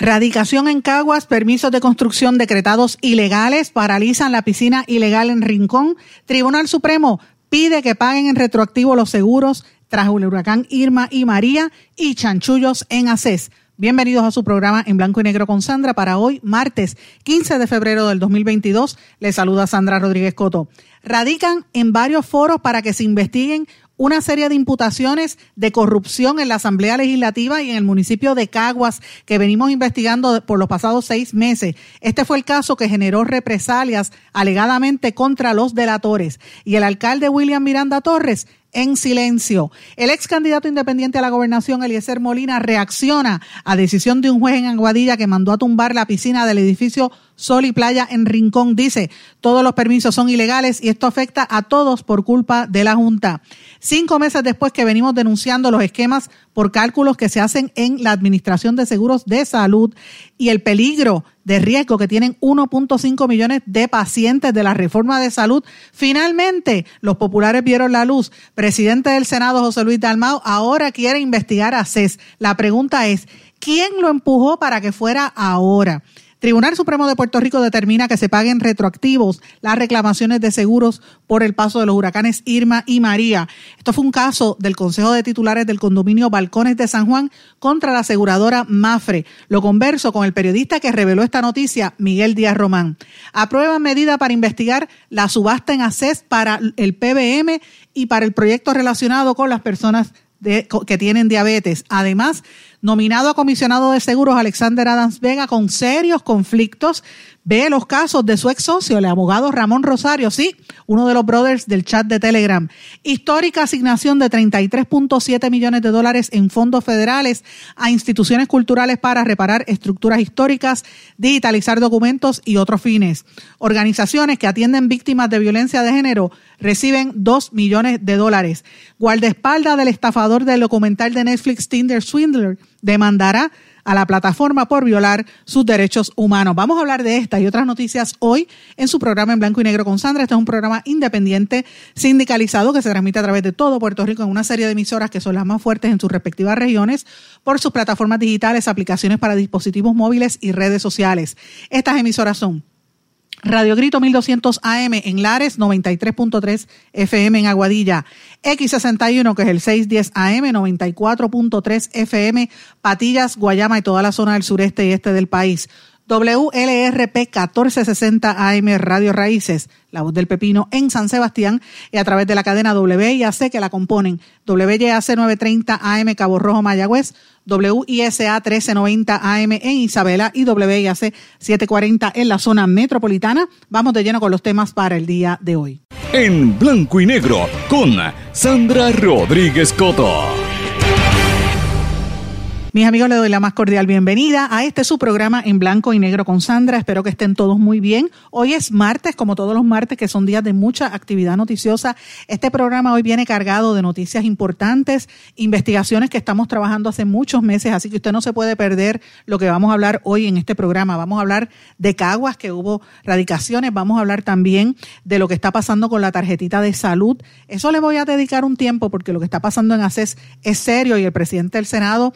Radicación en Caguas, permisos de construcción decretados ilegales, paralizan la piscina ilegal en Rincón. Tribunal Supremo pide que paguen en retroactivo los seguros tras el huracán Irma y María y chanchullos en ACES. Bienvenidos a su programa en blanco y negro con Sandra para hoy, martes 15 de febrero del 2022. Les saluda Sandra Rodríguez Coto. Radican en varios foros para que se investiguen una serie de imputaciones de corrupción en la Asamblea Legislativa y en el municipio de Caguas que venimos investigando por los pasados seis meses. Este fue el caso que generó represalias alegadamente contra los delatores. Y el alcalde William Miranda Torres en silencio. El ex candidato independiente a la gobernación, Eliezer Molina, reacciona a decisión de un juez en Aguadilla que mandó a tumbar la piscina del edificio Sol y Playa en Rincón. Dice, todos los permisos son ilegales y esto afecta a todos por culpa de la Junta. Cinco meses después que venimos denunciando los esquemas por cálculos que se hacen en la Administración de Seguros de Salud y el peligro de riesgo que tienen 1.5 millones de pacientes de la reforma de salud, finalmente los populares vieron la luz. Presidente del Senado, José Luis Dalmao, ahora quiere investigar a CES. La pregunta es, ¿quién lo empujó para que fuera ahora? Tribunal Supremo de Puerto Rico determina que se paguen retroactivos las reclamaciones de seguros por el paso de los huracanes Irma y María. Esto fue un caso del Consejo de Titulares del Condominio Balcones de San Juan contra la aseguradora Mafre. Lo converso con el periodista que reveló esta noticia, Miguel Díaz Román. Aprueba medida para investigar la subasta en ACES para el PBM y para el proyecto relacionado con las personas que tienen diabetes. Además, nominado a comisionado de seguros Alexander Adams Vega con serios conflictos Ve los casos de su ex socio, el abogado Ramón Rosario, sí, uno de los brothers del chat de Telegram. Histórica asignación de 33.7 millones de dólares en fondos federales a instituciones culturales para reparar estructuras históricas, digitalizar documentos y otros fines. Organizaciones que atienden víctimas de violencia de género reciben 2 millones de dólares. Guardaespaldas del estafador del documental de Netflix Tinder Swindler demandará a la plataforma por violar sus derechos humanos. Vamos a hablar de esta y otras noticias hoy en su programa en blanco y negro con Sandra. Este es un programa independiente sindicalizado que se transmite a través de todo Puerto Rico en una serie de emisoras que son las más fuertes en sus respectivas regiones por sus plataformas digitales, aplicaciones para dispositivos móviles y redes sociales. Estas emisoras son Radio Grito 1200 AM en Lares, 93.3 FM en Aguadilla, X61 que es el 610 AM, 94.3 FM, Patillas, Guayama y toda la zona del sureste y este del país. WLRP 1460 AM Radio Raíces, La Voz del Pepino en San Sebastián y a través de la cadena WIAC que la componen WYAC 930 AM Cabo Rojo Mayagüez, WISA 1390 AM en Isabela y WIAC 740 en la zona metropolitana. Vamos de lleno con los temas para el día de hoy. En blanco y negro con Sandra Rodríguez Coto. Mis amigos, les doy la más cordial bienvenida a este su programa en blanco y negro con Sandra. Espero que estén todos muy bien. Hoy es martes, como todos los martes, que son días de mucha actividad noticiosa. Este programa hoy viene cargado de noticias importantes, investigaciones que estamos trabajando hace muchos meses, así que usted no se puede perder lo que vamos a hablar hoy en este programa. Vamos a hablar de Caguas, que hubo radicaciones, vamos a hablar también de lo que está pasando con la tarjetita de salud. Eso le voy a dedicar un tiempo porque lo que está pasando en ACES es serio y el presidente del Senado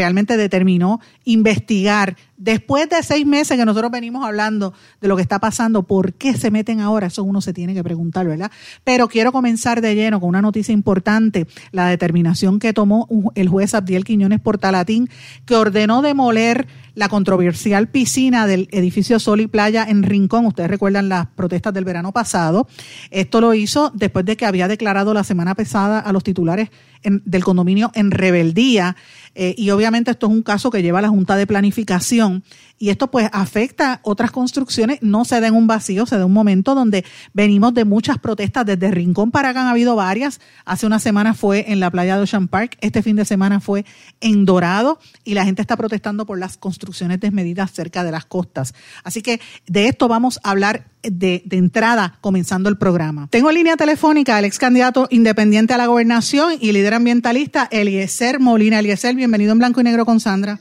realmente determinó investigar después de seis meses que nosotros venimos hablando de lo que está pasando, ¿por qué se meten ahora? Eso uno se tiene que preguntar, ¿verdad? Pero quiero comenzar de lleno con una noticia importante, la determinación que tomó el juez Abdiel Quiñones Portalatín, que ordenó demoler la controversial piscina del edificio Sol y Playa en Rincón. Ustedes recuerdan las protestas del verano pasado. Esto lo hizo después de que había declarado la semana pasada a los titulares del condominio en rebeldía. Eh, y obviamente esto es un caso que lleva a la Junta de Planificación y esto pues afecta otras construcciones, no se da en un vacío, se da un momento donde venimos de muchas protestas, desde Rincón para acá han habido varias, hace una semana fue en la playa de Ocean Park, este fin de semana fue en Dorado y la gente está protestando por las construcciones desmedidas cerca de las costas. Así que de esto vamos a hablar de, de, entrada comenzando el programa. Tengo en línea telefónica al ex candidato independiente a la gobernación y líder ambientalista Eliezer Molina. Eliezer, bienvenido en Blanco y Negro con Sandra.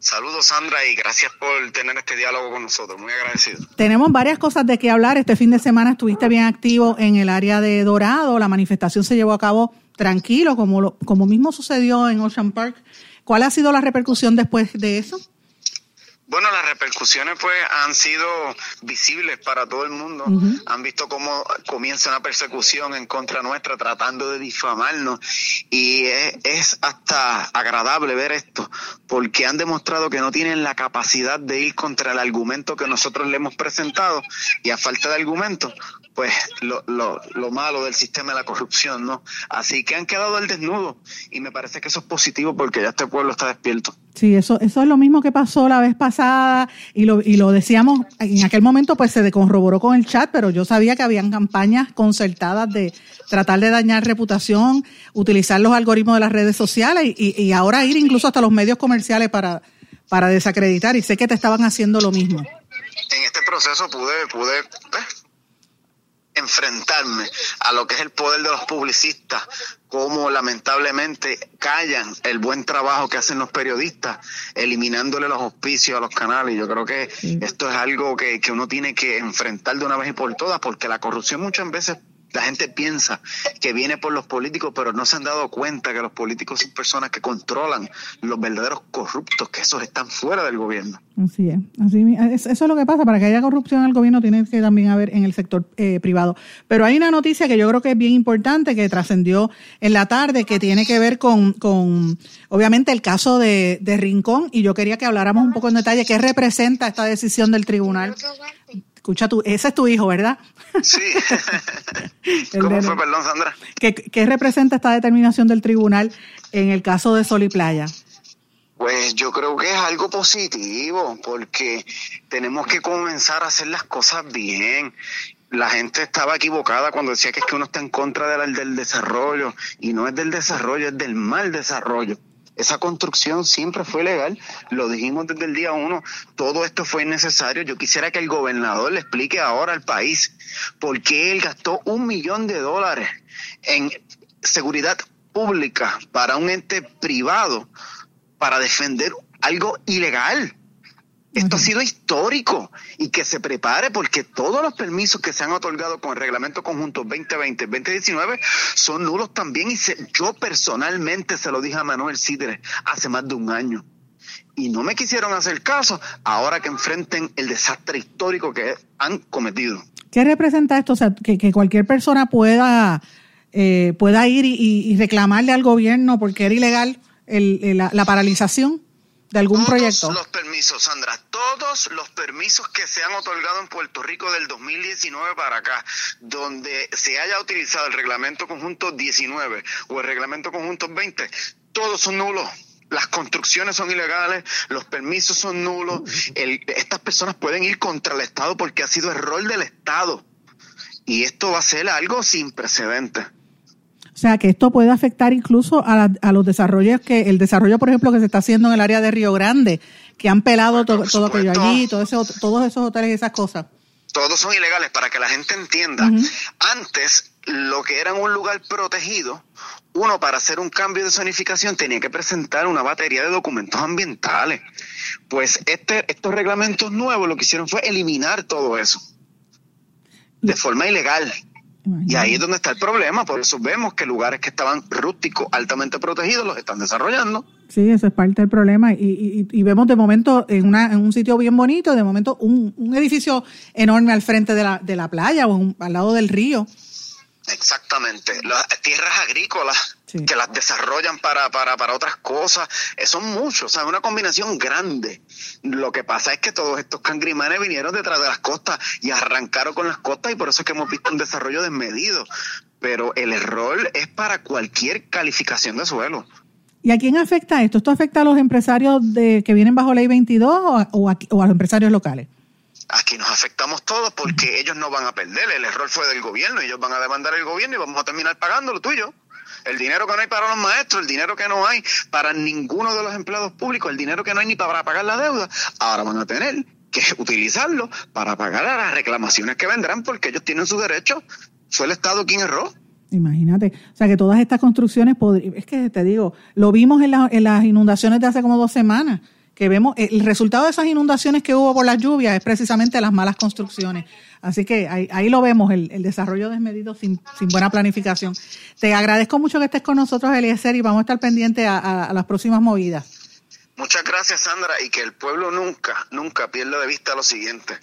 Saludos Sandra y gracias por tener este diálogo con nosotros, muy agradecido. Tenemos varias cosas de qué hablar. Este fin de semana estuviste bien activo en el área de Dorado, la manifestación se llevó a cabo tranquilo, como, lo, como mismo sucedió en Ocean Park. ¿Cuál ha sido la repercusión después de eso? Bueno, las repercusiones pues han sido visibles para todo el mundo. Han visto cómo comienza una persecución en contra nuestra tratando de difamarnos. Y es, hasta agradable ver esto porque han demostrado que no tienen la capacidad de ir contra el argumento que nosotros le hemos presentado. Y a falta de argumento pues lo, lo, lo, malo del sistema de la corrupción, ¿no? Así que han quedado al desnudo y me parece que eso es positivo porque ya este pueblo está despierto. Sí, eso, eso es lo mismo que pasó la vez pasada y lo, y lo decíamos, en aquel momento pues se corroboró con el chat, pero yo sabía que habían campañas concertadas de tratar de dañar reputación, utilizar los algoritmos de las redes sociales y, y ahora ir incluso hasta los medios comerciales para, para desacreditar y sé que te estaban haciendo lo mismo. En este proceso pude, pude pues, enfrentarme a lo que es el poder de los publicistas, cómo lamentablemente callan el buen trabajo que hacen los periodistas, eliminándole los auspicios a los canales. Yo creo que esto es algo que, que uno tiene que enfrentar de una vez y por todas, porque la corrupción muchas veces la gente piensa que viene por los políticos, pero no se han dado cuenta que los políticos son personas que controlan los verdaderos corruptos, que esos están fuera del gobierno. Así es, así eso es lo que pasa. Para que haya corrupción en el gobierno tiene que también haber en el sector eh, privado. Pero hay una noticia que yo creo que es bien importante que trascendió en la tarde, que tiene que ver con, con obviamente, el caso de, de Rincón. Y yo quería que habláramos un poco en detalle qué representa esta decisión del tribunal Escucha tú, ese es tu hijo, ¿verdad? Sí. ¿Cómo fue, perdón, Sandra? ¿Qué, representa esta determinación del tribunal en el caso de Sol y Playa? Pues yo creo que es algo positivo, porque tenemos que comenzar a hacer las cosas bien. La gente estaba equivocada cuando decía que es que uno está en contra del, del desarrollo, y no es del desarrollo, es del mal desarrollo. Esa construcción siempre fue legal, lo dijimos desde el día uno, todo esto fue innecesario. Yo quisiera que el gobernador le explique ahora al país por qué él gastó un millón de dólares en seguridad pública para un ente privado para defender algo ilegal. Esto ha sido histórico y que se prepare porque todos los permisos que se han otorgado con el reglamento conjunto 2020-2019 son nulos también y yo personalmente se lo dije a Manuel Sidre hace más de un año y no me quisieron hacer caso ahora que enfrenten el desastre histórico que han cometido. ¿Qué representa esto? O sea, que, cualquier persona pueda, eh, pueda ir y, reclamarle al gobierno porque era ilegal la paralización de algún todos proyecto? Los permisos, Sandra, todos los permisos que se han otorgado en Puerto Rico del 2019 para acá, donde se haya utilizado el reglamento conjunto 19 o el reglamento conjunto 20, todos son nulos. Las construcciones son ilegales, los permisos son nulos. estas personas pueden ir contra el Estado porque ha sido error del Estado. Y esto va a ser algo sin precedentes. O sea, que esto puede afectar incluso a, los desarrollos que, el desarrollo, por ejemplo, que se está haciendo en el área de Río Grande, que han pelado todo aquello allí, todo todos esos hoteles y esas cosas. Todos son ilegales, para que la gente entienda. Antes, lo que era un lugar protegido, uno para hacer un cambio de zonificación tenía que presentar una batería de documentos ambientales. Pues este, estos reglamentos nuevos lo que hicieron fue eliminar todo eso de forma ilegal. Y ahí es donde está el problema, por eso vemos que lugares que estaban rústicos, altamente protegidos, los están desarrollando. Sí, eso es parte del problema. Y, y, vemos de momento en, una, en un sitio bien bonito, de momento un, un edificio enorme al frente de la, de la playa o al lado del río. Exactamente. Las tierras agrícolas que las desarrollan para, para, para otras cosas, son muchos, o sea, es una combinación grande. Lo que pasa es que todos estos cangrimanes vinieron detrás de las costas y arrancaron con las costas y por eso es que hemos visto un desarrollo desmedido. pero el error es para cualquier calificación de suelo. ¿Y a quién afecta esto? ¿Esto afecta a los empresarios de, que vienen bajo ley 22 o a, los empresarios locales? Aquí nos afectamos todos porque ellos no van a perder. El error fue del gobierno. Ellos van a demandar el gobierno y vamos a terminar pagando lo tuyo. El dinero que no hay para los maestros, el dinero que no hay para ninguno de los empleados públicos, el dinero que no hay ni para pagar la deuda, ahora van a tener que utilizarlo para pagar a las reclamaciones que vendrán porque ellos tienen su derecho. Fue el Estado quien erró. Imagínate, o sea que todas estas construcciones, es que te digo, lo vimos en, en las inundaciones de hace como dos semanas, que vemos, el resultado de esas inundaciones que hubo por las lluvias es precisamente las malas construcciones. Así que ahí, lo vemos, el, desarrollo desmedido sin, buena planificación. Te agradezco mucho que estés con nosotros, Eliezer, y vamos a estar pendientes a las próximas movidas. Muchas gracias, Sandra, y que el pueblo nunca, nunca pierda de vista lo siguiente.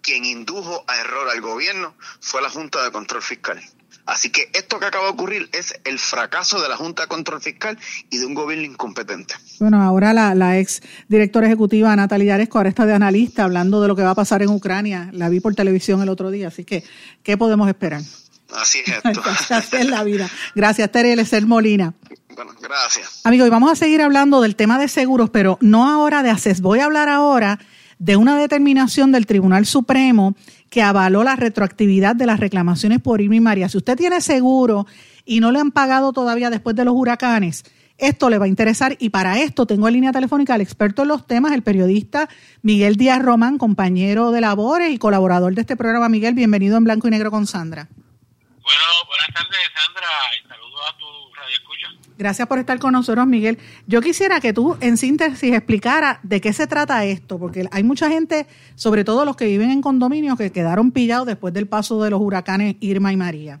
Quien indujo a error al gobierno fue la Junta de Control Fiscal. Así que esto que acaba de ocurrir es el fracaso de la Junta de Control Fiscal y de un gobierno incompetente. Bueno, ahora la, ex directora ejecutiva Natalia Aresco ahora está de analista hablando de lo que va a pasar en Ucrania. La vi por televisión el otro día, así que, ¿qué podemos esperar? Así es esto. Así es la vida. Gracias, Tere Lecer Molina. Bueno, gracias. Amigos, y vamos a seguir hablando del tema de seguros, pero no ahora de ACES. Voy a hablar ahora de una determinación del Tribunal Supremo que avaló la retroactividad de las reclamaciones por Irma y María. Si usted tiene seguro y no le han pagado todavía después de los huracanes, esto le va a interesar y para esto tengo en línea telefónica al experto en los temas, el periodista Miguel Díaz Román, compañero de labores y colaborador de este programa. Miguel, bienvenido en Blanco y Negro con Sandra. Bueno, buenas tardes, Sandra, y saludos a tu radio escucha. Gracias por estar con nosotros, Miguel. Yo quisiera que tú, en síntesis, explicara de qué se trata esto, porque hay mucha gente, sobre todo los que viven en condominios, que quedaron pillados después del paso de los huracanes Irma y María.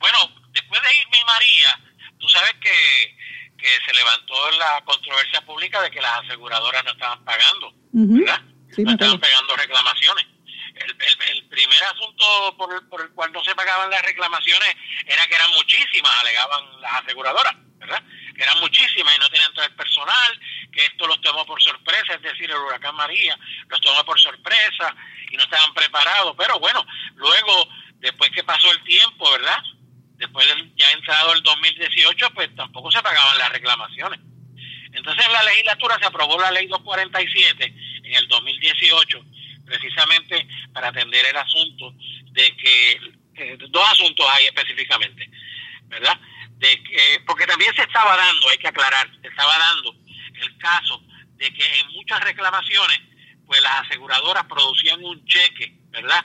Bueno, después de Irma y María, tú sabes que, que se levantó la controversia pública de que las aseguradoras no estaban pagando, ¿verdad? no estaban pagando reclamaciones el, primer asunto por el, por el cual no se pagaban las reclamaciones era que eran muchísimas, alegaban las aseguradoras, ¿verdad? Que eran muchísimas y no tenían todo el personal, que esto los tomó por sorpresa, es decir, el huracán María los tomó por sorpresa y no estaban preparados. Pero bueno, luego, después que pasó el tiempo, ¿verdad? Después de ya entrado el 2018, pues tampoco se pagaban las reclamaciones. Entonces en la legislatura se aprobó la ley 247 en el 2018 precisamente para atender el asunto de que, eh, dos asuntos hay específicamente, ¿verdad? De que, porque también se estaba dando, hay que aclarar, se estaba dando el caso de que en muchas reclamaciones, pues las aseguradoras producían un cheque, ¿verdad?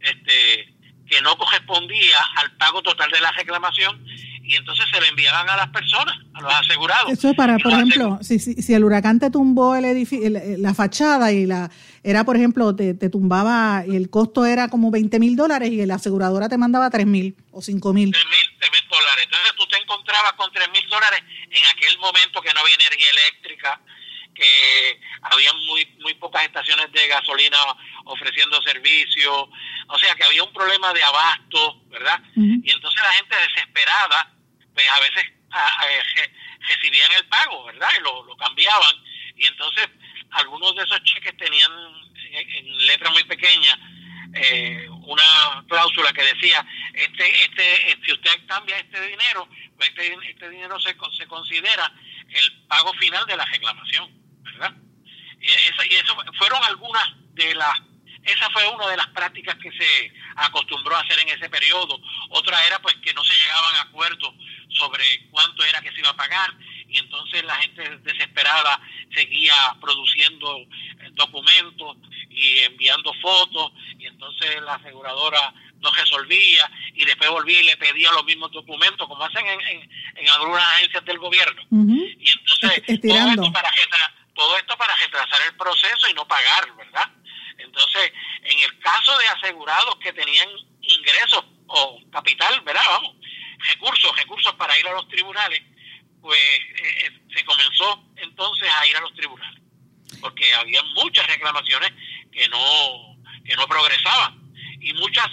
Este, que no correspondía al pago total de la reclamación y entonces se le enviaban a las personas, a los asegurados. Eso es para, por ejemplo, si, si, el huracán te tumbó el edificio, la fachada y la era, por ejemplo, te, te tumbaba y el costo era como 20 mil dólares y la aseguradora te mandaba 3 mil o 5 mil. 3 mil dólares. Entonces tú te encontrabas con 3 mil dólares en aquel momento que no había energía eléctrica, que había muy, muy pocas estaciones de gasolina ofreciendo servicio, o sea que había un problema de abasto, ¿verdad? Y entonces la gente desesperada pues a veces recibían el pago, ¿verdad? Y lo, lo cambiaban. Y entonces algunos de esos cheques tenían en, letra muy pequeña eh, una cláusula que decía, este, este, si usted cambia este dinero, pues este, este dinero se, se considera el pago final de la reclamación, ¿verdad? Y, esa, y eso fueron algunas de las esa fue una de las prácticas que se acostumbró a hacer en ese periodo. Otra era pues que no se llegaban a acuerdos sobre cuánto era que se iba a pagar y entonces la gente desesperada seguía produciendo eh, documentos y enviando fotos y entonces la aseguradora no resolvía y después volvía y le pedía los mismos documentos como hacen en, en, algunas agencias del gobierno. Y entonces todo esto, para, todo esto para retrasar el proceso y no pagar, ¿verdad? Entonces, en el caso de asegurados que tenían ingresos o capital, ¿verdad? Vamos, recursos, recursos para ir a los tribunales, pues eh, eh, se comenzó entonces a ir a los tribunales, porque había muchas reclamaciones que no, que no progresaban y muchas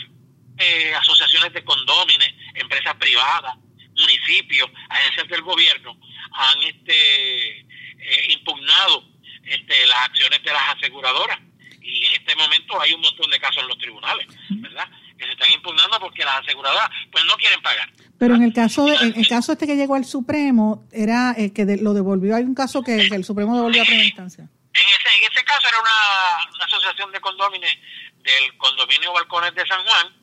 eh, asociaciones de condómines, empresas privadas, municipios, agencias del gobierno han este, impugnado este, las acciones de las aseguradoras y en este momento hay un montón de casos en los tribunales, ¿verdad? Que se están impugnando porque las aseguradoras pues no quieren pagar. Pero en el caso de, en el caso este que llegó al Supremo, era eh, que lo devolvió, hay un caso que, el Supremo devolvió a primera instancia. En ese, en ese caso era una, asociación de condóminos del condominio Balcones de San Juan,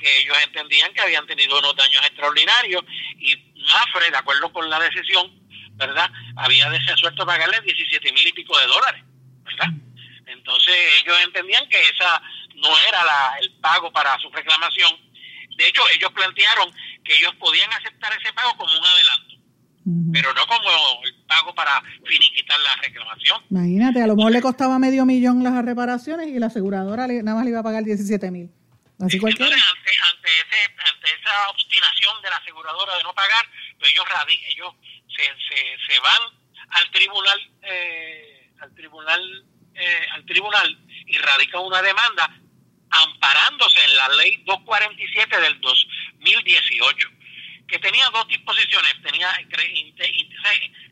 que ellos entendían que habían tenido unos daños extraordinarios y Mafre, de acuerdo con la decisión, ¿verdad? Había resuelto pagarle 17 mil y pico de dólares, ¿verdad? Entonces ellos entendían que esa no era la, el pago para su reclamación. De hecho, ellos plantearon que ellos podían aceptar ese pago como un adelanto, pero no como el pago para finiquitar la reclamación. Imagínate, a lo mejor le costaba medio millón las reparaciones y la aseguradora nada más le iba a pagar 17 mil. Así Entonces, ante, ante, ese, ante esa obstinación de la aseguradora de no pagar, pues ellos, ellos se, se, se van al tribunal, eh, al tribunal, eh, al tribunal y radican una demanda amparándose en la ley 247 del 2018, que tenía dos disposiciones, tenía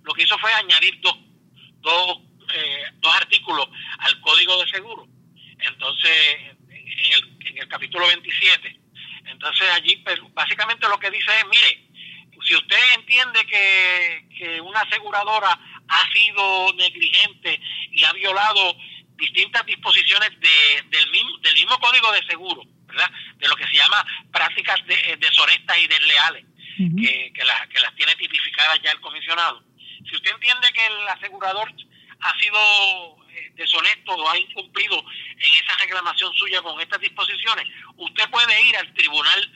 lo que hizo fue añadir dos, dos, eh, dos artículos al Código de Seguro. Entonces, en el, en el capítulo 27. Entonces allí pues, básicamente lo que dice es, mire, si usted entiende que, que una aseguradora ha sido negligente y ha violado distintas disposiciones de, del, mismo, del mismo código de seguro, ¿verdad? De lo que se llama prácticas de, eh, deshonestas y desleales, que, que, que las tiene tipificadas ya el comisionado. Si usted entiende que el asegurador ha sido eh, deshonesto o ha incumplido en esa reclamación suya con estas disposiciones, usted puede ir al tribunal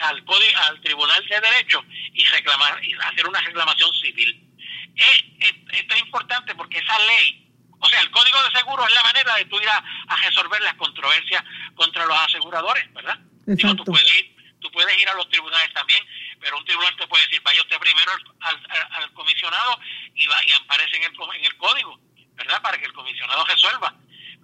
al código, al tribunal de derecho y reclamar y hacer una reclamación civil. esto es importante porque esa ley o sea, el código de seguro es la manera de tú ir a, resolver las controversias contra los aseguradores, ¿verdad? Digo, tú puedes, ir, tú puedes ir a los tribunales también, pero un tribunal te puede decir, vaya usted primero al, al, comisionado y, va, y aparece en el, en el código, ¿verdad? Para que el comisionado resuelva.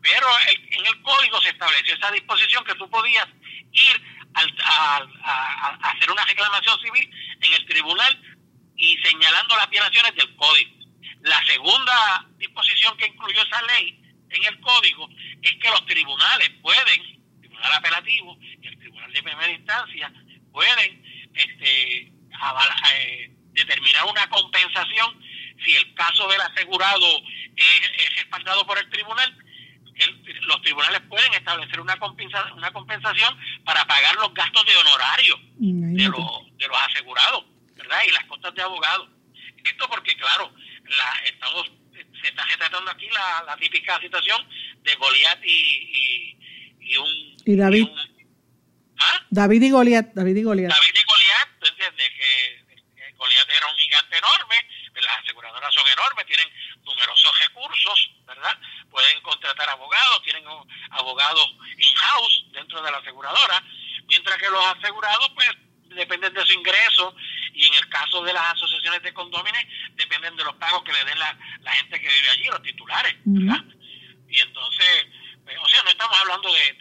Pero en el código se estableció esa disposición que tú podías ir a, a hacer una reclamación civil en el tribunal y señalando las violaciones del código. La segunda disposición que incluyó esa ley en el código es que los tribunales pueden, el tribunal apelativo y el tribunal de primera instancia, pueden este, eh, determinar una compensación si el caso del asegurado es, respaldado por el tribunal. los tribunales pueden establecer una, compensación, una compensación para pagar los gastos de honorario de los, de los asegurados, ¿verdad? Y las costas de abogados. Esto porque, claro, la, estamos se está retratando aquí la, la típica situación de Goliat y, y, un y David ¿Ah? David y Goliat David y Goliat David y Goliat ¿tú entiendes? que, Goliat era un gigante enorme las aseguradoras son enormes tienen numerosos recursos ¿verdad? pueden contratar abogados tienen abogados in-house dentro de la aseguradora mientras que los asegurados pues dependen de su ingreso y en el caso de las asociaciones de condóminos dependen de los pagos que le den la, la gente que vive allí, los titulares, ¿verdad? Y entonces, pues, o sea, no estamos hablando de,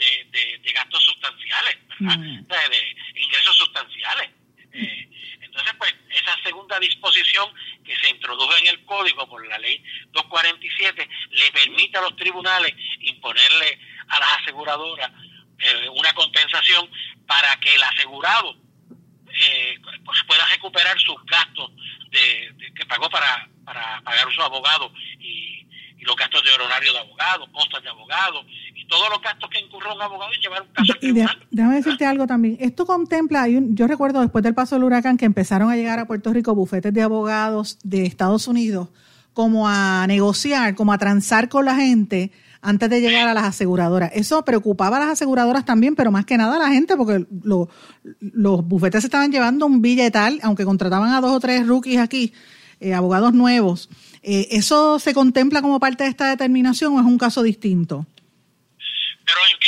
gastos sustanciales, ¿verdad? de, ingresos sustanciales. Eh, entonces, pues, esa segunda disposición que se introdujo en el código por la ley 247 le permite a los tribunales imponerle a las aseguradoras eh, una compensación para que el asegurado eh, pues pueda recuperar sus gastos de, que pagó para, para pagar su abogado y, los gastos de honorario de abogado, costas de abogado y todos los gastos que incurre un abogado en llevar un caso al tribunal. déjame decirte algo también. Esto contempla, yo recuerdo después del paso del huracán que empezaron a llegar a Puerto Rico bufetes de abogados de Estados Unidos como a negociar, como a transar con la gente antes de llegar a las aseguradoras. Eso preocupaba a las aseguradoras también, pero más que nada a la gente, porque los bufetes se estaban llevando un billetal, aunque contrataban a dos o tres rookies aquí, eh, abogados nuevos. Eh, ¿Eso se contempla como parte de esta determinación o es un caso distinto? ¿Pero en qué,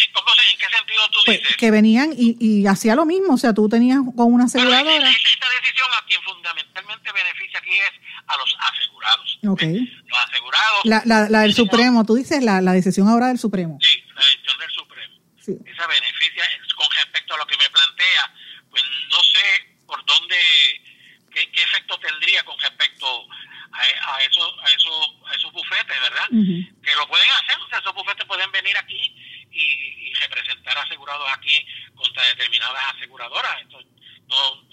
en qué sentido tú pues, dices? Que venían y, y hacía lo mismo, o sea, tú tenías con una aseguradora... esta decisión a quien fundamentalmente beneficia aquí es a los asegurados. Los asegurados. La, la, la del Supremo, tú dices la, la decisión ahora del Supremo. Sí, la decisión del Supremo. Esa beneficia, con respecto a lo que me plantea, pues no sé por dónde, qué, qué efecto tendría con respecto a, a, esos, a, esos, a esos bufetes, ¿verdad? Que lo pueden hacer, o sea, esos bufetes pueden venir aquí y, y representar asegurados aquí contra determinadas aseguradoras. Esto, no,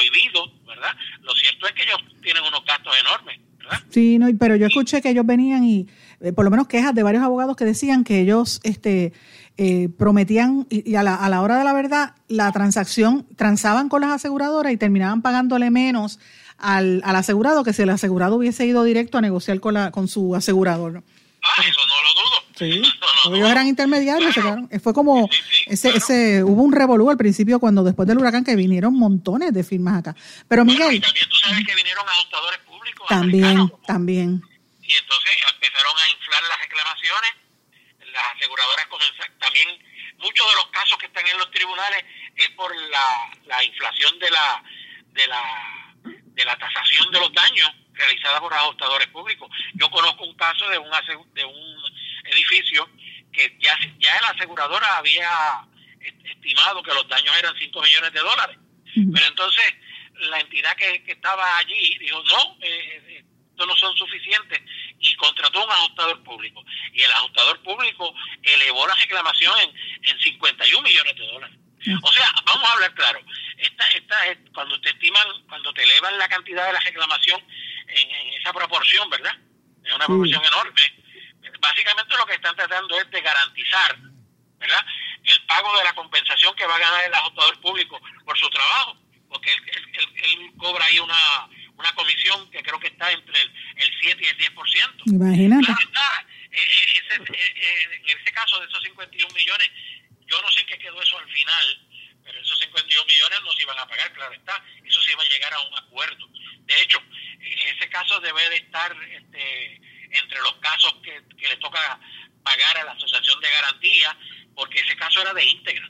prohibido, ¿verdad? Lo cierto es que ellos tienen unos gastos enormes, ¿verdad? Sí, no, pero yo escuché que ellos venían y eh, por lo menos quejas de varios abogados que decían que ellos este eh, prometían y, a, la, a la hora de la verdad la transacción transaban con las aseguradoras y terminaban pagándole menos al, al asegurado que si el asegurado hubiese ido directo a negociar con, la, con su asegurador. Ah, eso no lo dudo. Sí, ellos eran intermediarios. Fue como, ese, ese, hubo un revolú al principio cuando después del huracán que vinieron montones de firmas acá. Pero Miguel. y también tú sabes que vinieron ajustadores. También, también. Y entonces empezaron a inflar las reclamaciones. Las aseguradoras comenzaron. También muchos de los casos que están en los tribunales es por la, la inflación de la, de la, de la tasación de los daños realizada por ajustadores públicos. Yo conozco un caso de un, de un edificio que ya, ya la aseguradora había estimado que los daños eran 5 millones de dólares. Pero entonces la entidad que, estaba allí dijo, no, eh, eh, estos no son suficientes y contrató un ajustador público. Y el ajustador público elevó la reclamación en, en 51 millones de dólares. O sea, vamos a hablar claro. Esta, esta, cuando te estiman, cuando te elevan la cantidad de la reclamación en, esa proporción, ¿verdad? Es una proporción enorme. Básicamente lo que están tratando es de garantizar, ¿verdad? El pago de la compensación que va a ganar el ajustador público por su trabajo, porque él, cobra ahí una, una comisión que creo que está entre el, el 7 y el 10%. Imagínate. Eh, eh, eh, en ese caso de esos 51 millones, yo no sé qué quedó eso al final, pero esos 51 millones no se iban a pagar, claro está, eso se iba a llegar a un acuerdo. De hecho, ese caso debe de estar este, entre los casos que, le toca pagar a la Asociación de Garantía, porque ese caso era de íntegra.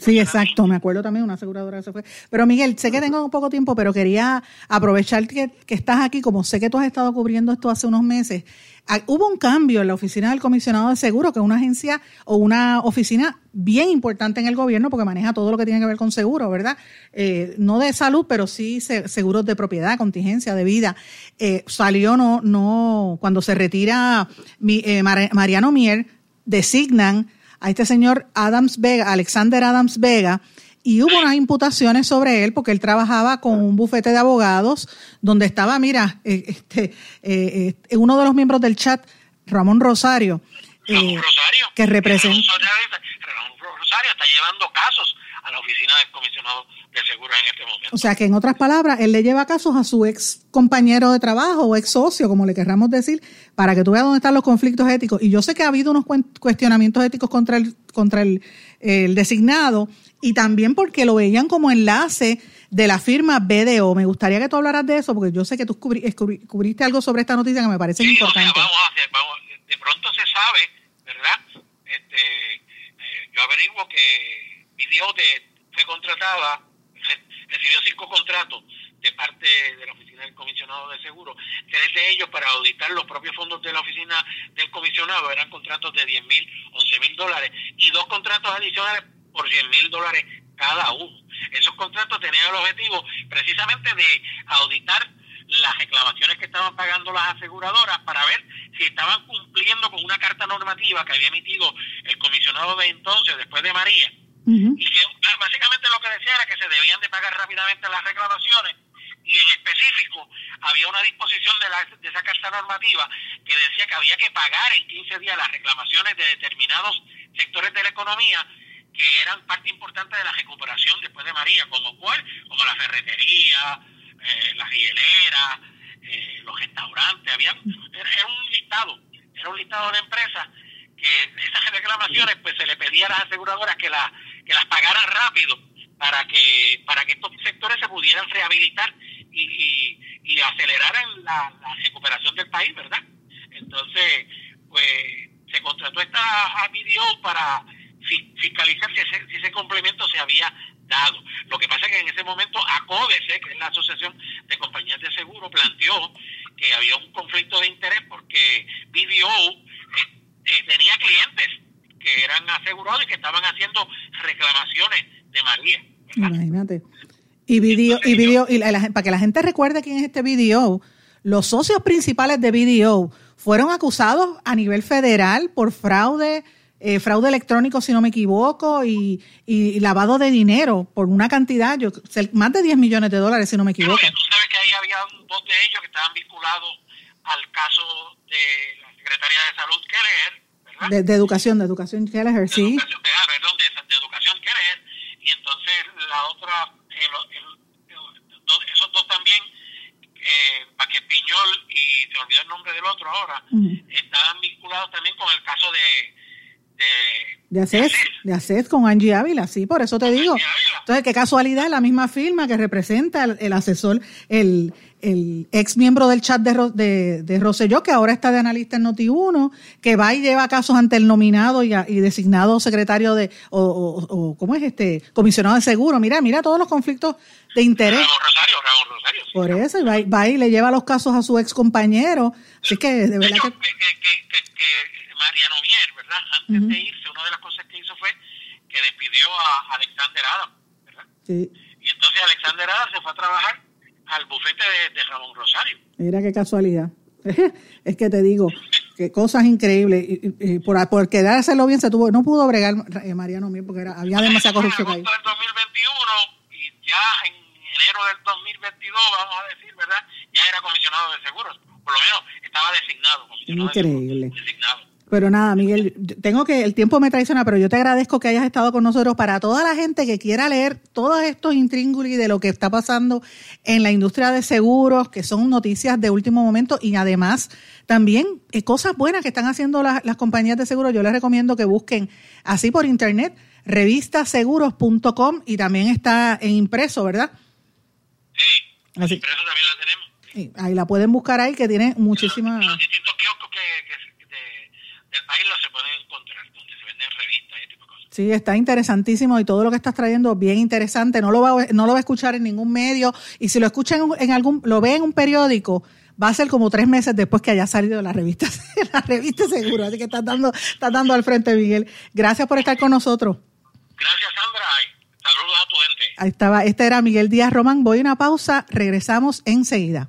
Sí, exacto, me acuerdo también una aseguradora que se fue. Pero Miguel, sé que tengo poco tiempo, pero quería aprovechar que, que estás aquí, como sé que tú has estado cubriendo esto hace unos meses, Ah, hubo un cambio en la oficina del comisionado de seguro, que es una agencia o una oficina bien importante en el gobierno porque maneja todo lo que tiene que ver con seguro, ¿verdad? Eh, no de salud, pero sí seguros de propiedad, contingencia, de vida. Eh, salió, no, no, cuando se retira eh, Mariano Mier, designan a este señor Adams Vega, Alexander Adams Vega, y hubo unas imputaciones sobre él porque él trabajaba con un bufete de abogados donde estaba, mira, eh, este, eh, eh, uno de los miembros del chat, Ramón Rosario, que representa... Ramón Rosario está llevando casos a la oficina del comisionado de seguros en este momento. O sea que en otras palabras, él le lleva casos a su ex compañero de trabajo o ex socio, como le querramos decir, para que tú veas dónde están los conflictos éticos. Y yo sé que ha habido unos cuestionamientos éticos contra el, contra el, el designado y también porque lo veían como enlace de la firma BDO. Me gustaría que tú hablaras de eso, porque yo sé que tú cubriste algo sobre esta noticia que me parece importante. vamos a hacer, de pronto se sabe, ¿verdad? Este, eh, yo averiguo que BDO fue contratada, recibió cinco contratos de parte de la Oficina del Comisionado de Seguros, tres de ellos para auditar los propios fondos de la Oficina del Comisionado, eran contratos de 10 mil, 11 mil dólares, y dos contratos adicionales por 100 mil dólares cada uno. Esos contratos tenían el objetivo precisamente de auditar las reclamaciones que estaban pagando las aseguradoras para ver si estaban cumpliendo con una carta normativa que había emitido el comisionado de entonces, después de María, y que ah, básicamente lo que decía era que se debían de pagar rápidamente las reclamaciones y en específico había una disposición de, la, de esa carta normativa que decía que había que pagar en 15 días las reclamaciones de determinados sectores de la economía que eran parte importante de la recuperación después de María, como cuál, como la ferretería, eh, las hieleras, eh, los restaurantes, habían, era, un listado, era un listado de empresas que esas reclamaciones pues se le pedía a las aseguradoras que, la, que las pagaran rápido para que para que estos sectores se pudieran rehabilitar y, y, y aceleraran la, recuperación del país, ¿verdad? Entonces, pues se contrató esta video para fiscalizar si ese, si complemento se había dado. Lo que pasa es que en ese momento ACODESE, que es la Asociación de Compañías de Seguro, planteó que había un conflicto de interés porque BDO eh, eh, tenía clientes que eran asegurados y que estaban haciendo reclamaciones de María. Imagínate. Y video, y video, y para que la gente recuerde quién es este BDO, los socios principales de BDO fueron acusados a nivel federal por fraude eh, fraude electrónico, si no me equivoco, y, lavado de dinero por una cantidad, yo, más de 10 millones de dólares, si no me equivoco. tú sabes que ahí había dos de ellos que estaban vinculados al caso de la secretaria de Salud Keller, De, educación, de educación Keller, sí. De, ah, perdón, de, educación Keller, y entonces la otra, esos dos también, eh, Piñol y se olvidó el nombre del otro ahora, estaban vinculados también con el caso de de ACES, de ACES con Angie Ávila, sí, por eso te digo. Entonces, qué casualidad, la misma firma que representa el, asesor, el, el, ex miembro del chat de, de, de Rosselló, que ahora está de analista en Noti1, que va y lleva casos ante el nominado y, designado secretario de, o, o, ¿cómo es este? Comisionado de seguro. Mira, mira todos los conflictos de interés. Rosario, Rosario, por eso, va, va, y le lleva los casos a su ex compañero. Así que, de verdad que Mariano Mier, ¿verdad? Antes de irse, una de las cosas que hizo fue que despidió a Alexander Adam, ¿verdad? Sí. Y entonces Alexander Adam se fue a trabajar al bufete de, Ramón Rosario. Mira qué casualidad. es que te digo, que cosas increíbles. Y, por, por quedárselo bien se tuvo, no pudo bregar eh, Mariano Mier porque era, había demasiada corrupción ahí. En del 2021 y ya en enero del 2022, vamos a decir, ¿verdad? Ya era comisionado de seguros. Por lo menos estaba designado. Increíble. designado. Pero nada, Miguel, tengo que, el tiempo me traiciona, pero yo te agradezco que hayas estado con nosotros para toda la gente que quiera leer todos estos intríngulis de lo que está pasando en la industria de seguros, que son noticias de último momento y además también eh, cosas buenas que están haciendo las, compañías de seguros. Yo les recomiendo que busquen así por internet revistaseguros.com y también está en impreso, ¿verdad? Sí, así. impreso también la tenemos. ahí la pueden buscar ahí que tiene muchísimas... Los, kioscos que del país se pueden encontrar, donde se venden revistas y tipo de cosas. Sí, está interesantísimo y todo lo que estás trayendo bien interesante. No lo va, no lo va a escuchar en ningún medio y si lo escuchan en algún, lo ve en un periódico, va a ser como tres meses después que haya salido la revista, la revista seguro. Así que estás dando, estás dando al frente, Miguel. Gracias por estar con nosotros. Gracias, Sandra. Saludos a tu gente. Ahí estaba. Este era Miguel Díaz Román. Voy a una pausa. Regresamos enseguida.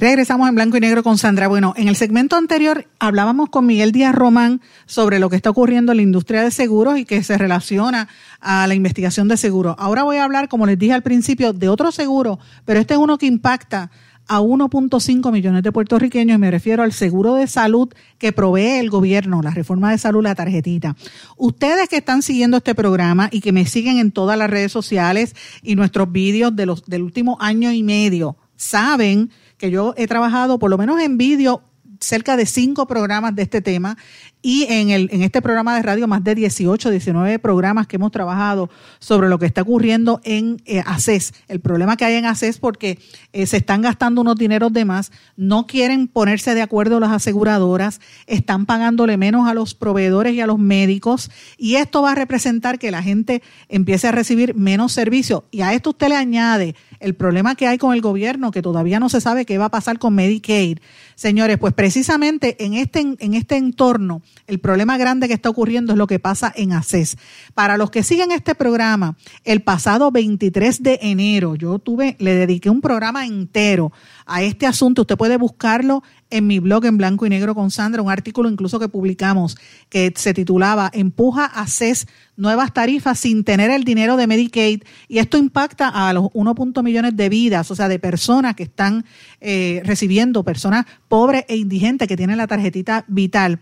Regresamos en blanco y negro con Sandra. Bueno, en el segmento anterior hablábamos con Miguel Díaz Román sobre lo que está ocurriendo en la industria de seguros y que se relaciona a la investigación de seguros. Ahora voy a hablar, como les dije al principio, de otro seguro, pero este es uno que impacta a 1.5 millones de puertorriqueños y me refiero al seguro de salud que provee el gobierno, la reforma de salud, la tarjetita. Ustedes que están siguiendo este programa y que me siguen en todas las redes sociales y nuestros vídeos de los, del último año y medio, saben que yo he trabajado por lo menos en vídeo cerca de cinco programas de este tema y en, el, en este programa de radio más de 18, 19 programas que hemos trabajado sobre lo que está ocurriendo en eh, ACES, el problema que hay en ACES porque eh, se están gastando unos dineros de más, no quieren ponerse de acuerdo las aseguradoras, están pagándole menos a los proveedores y a los médicos y esto va a representar que la gente empiece a recibir menos servicios y a esto usted le añade el problema que hay con el gobierno, que todavía no se sabe qué va a pasar con Medicaid. Señores, pues precisamente en este, en este entorno, el problema grande que está ocurriendo es lo que pasa en ACES. Para los que siguen este programa, el pasado 23 de enero, yo tuve, le dediqué un programa entero a este asunto. Usted puede buscarlo en mi blog en blanco y negro con Sandra, un artículo incluso que publicamos que se titulaba Empuja a CES nuevas tarifas sin tener el dinero de Medicaid y esto impacta a los 1.1 millones de vidas, o sea, de personas que están eh, recibiendo, personas pobres e indigentes que tienen la tarjetita vital.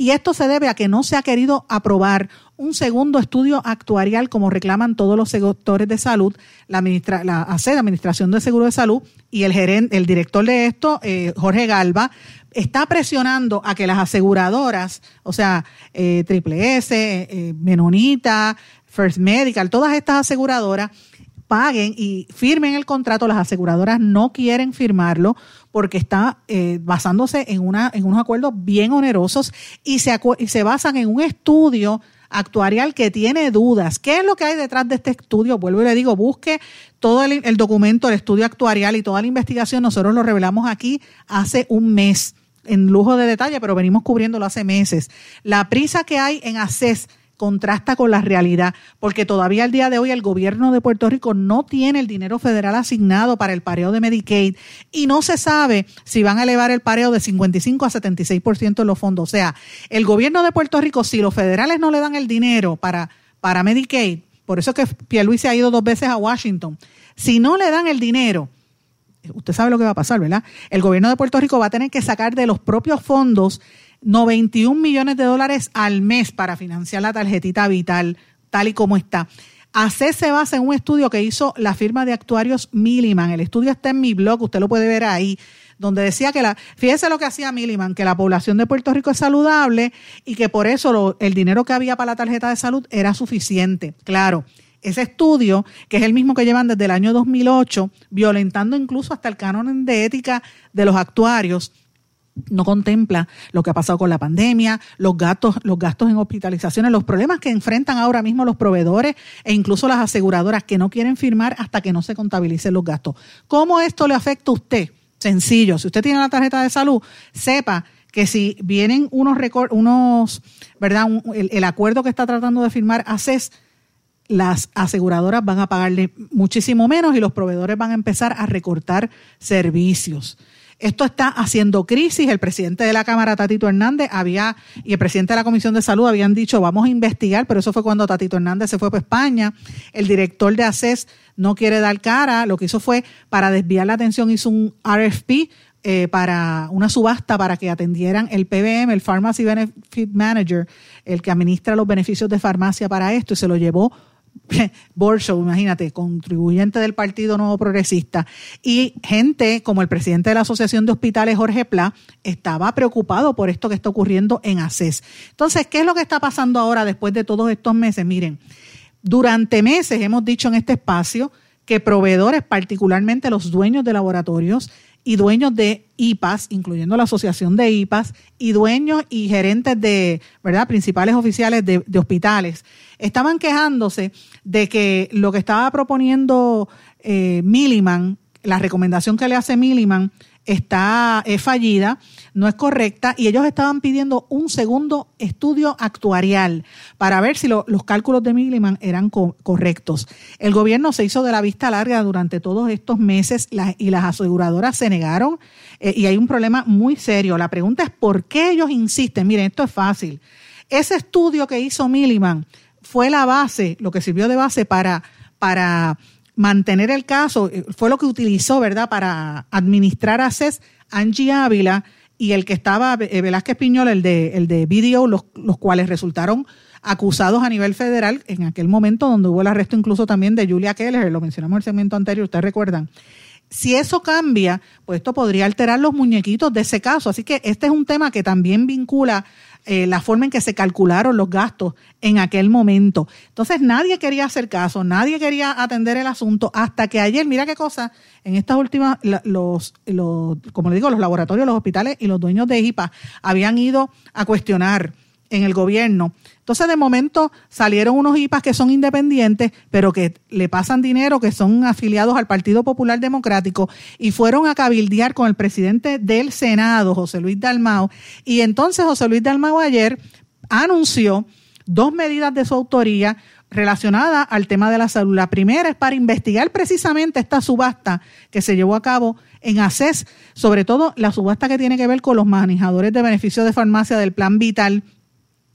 Y esto se debe a que no se ha querido aprobar un segundo estudio actuarial como reclaman todos los sectores de salud, la, ministra, la ACE, Administración de Seguro de Salud, y el gerente, el director de esto, eh, Jorge Galva, está presionando a que las aseguradoras, o sea, eh, Triple S, eh, Menonita, First Medical, todas estas aseguradoras, paguen y firmen el contrato. Las aseguradoras no quieren firmarlo porque está eh, basándose en, unos acuerdos bien onerosos y se, y se basan en un estudio actuarial que tiene dudas. ¿Qué es lo que hay detrás de este estudio? Vuelvo y le digo, busque todo el, el documento, el estudio actuarial y toda la investigación. Nosotros lo revelamos aquí hace un mes en lujo de detalle, pero venimos cubriéndolo hace meses. La prisa que hay en ACES contrasta con la realidad, porque todavía al día de hoy el gobierno de Puerto Rico no tiene el dinero federal asignado para el pareo de Medicaid y no se sabe si van a elevar el pareo de 55 a 76% en los fondos. O sea, el gobierno de Puerto Rico, si los federales no le dan el dinero para, para Medicaid, por eso que Pierluisi se ha ido dos veces a Washington, si no le dan el dinero, usted sabe lo que va a pasar, ¿verdad? El gobierno de Puerto Rico va a tener que sacar de los propios fondos 91 millones de dólares al mes para financiar la tarjetita vital, tal y como está. ACE se basa en un estudio que hizo la firma de actuarios Milliman. El estudio está en mi blog, usted lo puede ver ahí, donde decía que la, fíjese lo que hacía Milliman, que la población de Puerto Rico es saludable y que por eso el dinero que había para la tarjeta de salud era suficiente. Claro, ese estudio, que es el mismo que llevan desde el año 2008, violentando incluso hasta el canon de ética de los actuarios, no contempla lo que ha pasado con la pandemia, los gastos, los gastos en hospitalizaciones, los problemas que enfrentan ahora mismo los proveedores e incluso las aseguradoras que no quieren firmar hasta que no se contabilicen los gastos. ¿Cómo esto le afecta a usted? Sencillo, si usted tiene la tarjeta de salud, sepa que si vienen unos, unos ¿verdad? el, el, acuerdo que está tratando de firmar ACES, las aseguradoras van a pagarle muchísimo menos y los proveedores van a empezar a recortar servicios. Esto está haciendo crisis. El presidente de la Cámara, Tatito Hernández, había, y el presidente de la Comisión de Salud habían dicho, vamos a investigar, pero eso fue cuando Tatito Hernández se fue para España. El director de ACES no quiere dar cara. Lo que hizo fue, para desviar la atención, hizo un RFP eh, para una subasta para que atendieran el PBM, el Pharmacy Benefit Manager, el que administra los beneficios de farmacia para esto, y se lo llevó Borshow, imagínate, contribuyente del Partido Nuevo Progresista, y gente como el presidente de la Asociación de Hospitales, Jorge Pla, estaba preocupado por esto que está ocurriendo en ACES. Entonces, ¿qué es lo que está pasando ahora después de todos estos meses? Miren, durante meses hemos dicho en este espacio que proveedores, particularmente los dueños de laboratorios, y dueños de IPAS, incluyendo la asociación de IPAS, y dueños y gerentes de, ¿verdad?, principales oficiales de, hospitales, estaban quejándose de que lo que estaba proponiendo eh, Milliman, la recomendación que le hace Milliman, está es fallida, no es correcta y ellos estaban pidiendo un segundo estudio actuarial para ver si los cálculos de Milliman eran correctos. El gobierno se hizo de la vista larga durante todos estos meses y las aseguradoras se negaron eh, y hay un problema muy serio. La pregunta es por qué ellos insisten. Miren, esto es fácil. Ese estudio que hizo Milliman fue la base, lo que sirvió de base para para mantener el caso, eh, fue lo que utilizó, ¿verdad?, para administrar a CES Angie Ávila y el que estaba, eh, Velázquez Piñol, el de, el de video, los, los cuales resultaron acusados a nivel federal en aquel momento donde hubo el arresto incluso también de Julia Keller, lo mencionamos en el segmento anterior, ustedes recuerdan. Si eso cambia, pues esto podría alterar los muñequitos de ese caso. Así que este es un tema que también vincula eh, la forma en que se calcularon los gastos en aquel momento. Entonces nadie quería hacer caso, nadie quería atender el asunto hasta que ayer, mira qué cosa, en estas últimas, los, los como le digo, los laboratorios, los hospitales y los dueños de IPA habían ido a cuestionar en el gobierno. Entonces, de momento salieron unos IPAs que son independientes, pero que le pasan dinero, que son afiliados al Partido Popular Democrático, y fueron a cabildear con el presidente del Senado, José Luis Dalmao. Y entonces José Luis Dalmao ayer anunció dos medidas de su autoría relacionadas al tema de la salud. La primera es para investigar precisamente esta subasta que se llevó a cabo en ACES, sobre todo la subasta que tiene que ver con los manejadores de beneficios de farmacia del Plan Vital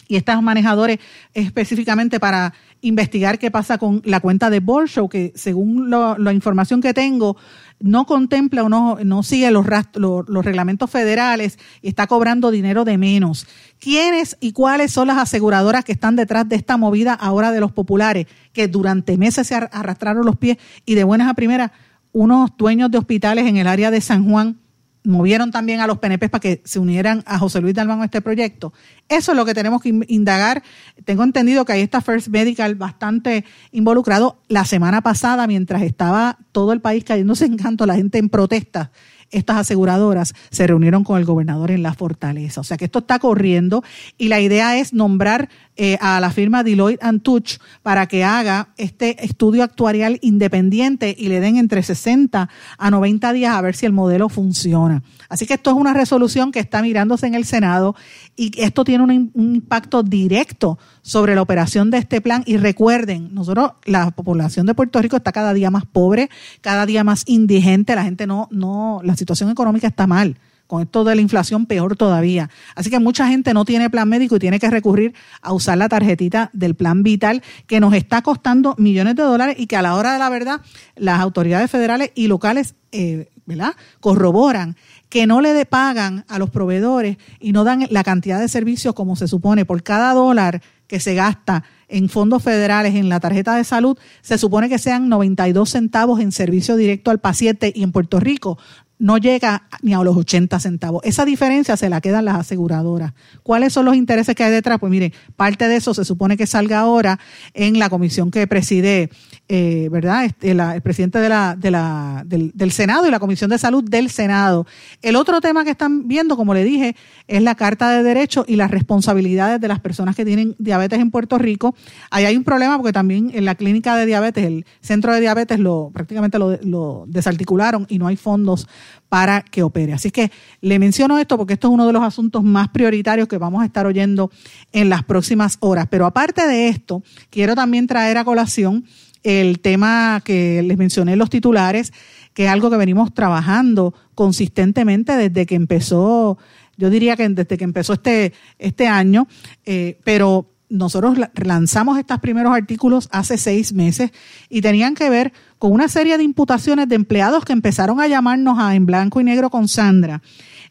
y estos manejadores específicamente para investigar qué pasa con la cuenta de Bolshow, que según la información que tengo, no contempla o no, sigue los, los reglamentos federales y está cobrando dinero de menos. ¿Quiénes y cuáles son las aseguradoras que están detrás de esta movida ahora de los populares, que durante meses se arrastraron los pies y de buenas a primeras, unos dueños de hospitales en el área de San Juan movieron también a los PNP para que se unieran a José Luis Dalmán a este proyecto. Eso es lo que tenemos que indagar. Tengo entendido que ahí está First Medical bastante involucrado. La semana pasada, mientras estaba todo el país cayéndose en canto, la gente en protesta estas aseguradoras se reunieron con el gobernador en la fortaleza. O sea que esto está corriendo y la idea es nombrar eh, a la firma Deloitte Touch para que haga este estudio actuarial independiente y le den entre 60 a 90 días a ver si el modelo funciona. Así que esto es una resolución que está mirándose en el Senado y esto tiene un, un impacto directo sobre la operación de este plan. Y recuerden, nosotros, la población de Puerto Rico está cada día más pobre, cada día más indigente, la gente no, no, la situación económica está mal con esto de la inflación peor todavía. Así que mucha gente no tiene plan médico y tiene que recurrir a usar la tarjetita del plan vital que nos está costando millones de dólares y que a la hora de la verdad las autoridades federales y locales eh, ¿verdad? corroboran que no le pagan a los proveedores y no dan la cantidad de servicios como se supone por cada dólar que se gasta en fondos federales en la tarjeta de salud, se supone que sean 92 centavos en servicio directo al paciente. Y en Puerto Rico no llega ni a los 80 centavos. Esa diferencia se la quedan las aseguradoras. ¿Cuáles son los intereses que hay detrás? Pues miren, parte de eso se supone que salga ahora en la comisión que preside, eh, ¿verdad? Este, el presidente la, de la, del, del, Senado y la Comisión de Salud del Senado. El otro tema que están viendo, como le dije, es la Carta de Derechos y las responsabilidades de las personas que tienen diabetes en Puerto Rico. Ahí hay un problema porque también en la clínica de diabetes, el centro de diabetes, lo prácticamente lo, lo desarticularon y no hay fondos para que opere. Así que le menciono esto porque esto es uno de los asuntos más prioritarios que vamos a estar oyendo en las próximas horas. Pero aparte de esto, quiero también traer a colación el tema que les mencioné en los titulares, que es algo que venimos trabajando consistentemente desde que empezó, yo diría que desde que empezó este, este año, eh, pero nosotros lanzamos estos primeros artículos hace seis meses y tenían que ver con una serie de imputaciones de empleados que empezaron a llamarnos a en blanco y negro con Sandra,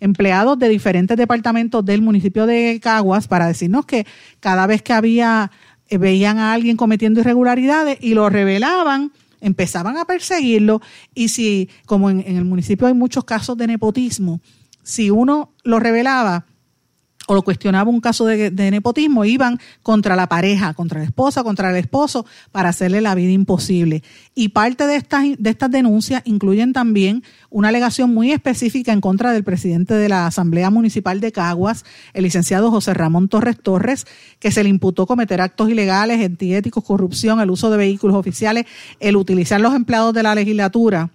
empleados de diferentes departamentos del municipio de Caguas para decirnos que cada vez que había eh, veían a alguien cometiendo irregularidades y lo revelaban, empezaban a perseguirlo. Y si, como en el municipio hay muchos casos de nepotismo, si uno lo revelaba, o lo cuestionaba un caso de, nepotismo, iban contra la pareja, contra la esposa, contra el esposo, para hacerle la vida imposible. Y parte de estas, de estas denuncias incluyen también una alegación muy específica en contra del presidente de la Asamblea Municipal de Caguas, el licenciado José Ramón Torres Torres, que se le imputó cometer actos ilegales, antiéticos, corrupción, el uso de vehículos oficiales, el utilizar los empleados de la legislatura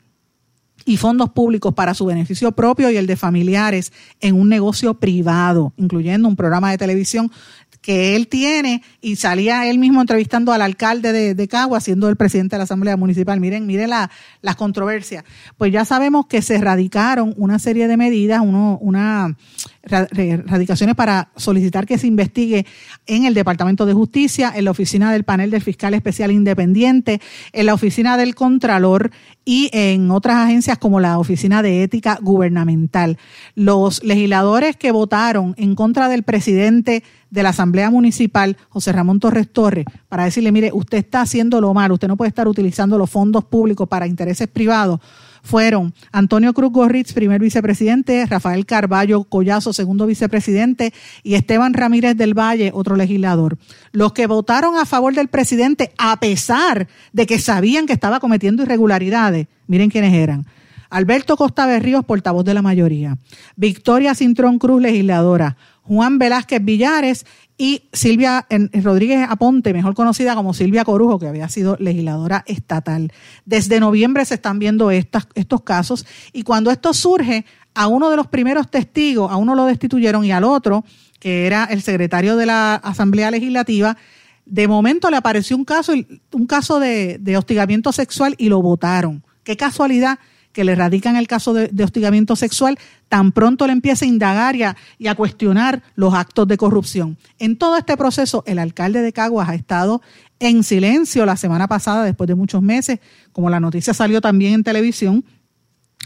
y fondos públicos para su beneficio propio y el de familiares en un negocio privado, incluyendo un programa de televisión que él tiene y salía él mismo entrevistando al alcalde de, de Cagua, siendo el presidente de la Asamblea Municipal. Miren, miren la, las controversias. Pues ya sabemos que se radicaron una serie de medidas, uno, una radicaciones para solicitar que se investigue en el Departamento de Justicia, en la oficina del panel del fiscal especial independiente, en la oficina del Contralor y en otras agencias como la Oficina de Ética Gubernamental. Los legisladores que votaron en contra del presidente de la Asamblea Municipal, José Ramón Torres Torres, para decirle, mire, usted está haciendo lo malo, usted no puede estar utilizando los fondos públicos para intereses privados fueron Antonio Cruz Gorritz, primer vicepresidente, Rafael Carballo Collazo, segundo vicepresidente, y Esteban Ramírez del Valle, otro legislador. Los que votaron a favor del presidente, a pesar de que sabían que estaba cometiendo irregularidades, miren quiénes eran. Alberto Costa Berríos, portavoz de la mayoría. Victoria Cintrón Cruz, legisladora. Juan Velázquez Villares y Silvia Rodríguez Aponte, mejor conocida como Silvia Corujo, que había sido legisladora estatal. Desde noviembre se están viendo estos casos y cuando esto surge, a uno de los primeros testigos, a uno lo destituyeron y al otro, que era el secretario de la Asamblea Legislativa, de momento le apareció un caso, un caso de, de hostigamiento sexual y lo votaron. Qué casualidad que le radican el caso de, hostigamiento sexual, tan pronto le empieza a indagar y a, cuestionar los actos de corrupción. En todo este proceso, el alcalde de Caguas ha estado en silencio la semana pasada, después de muchos meses, como la noticia salió también en televisión,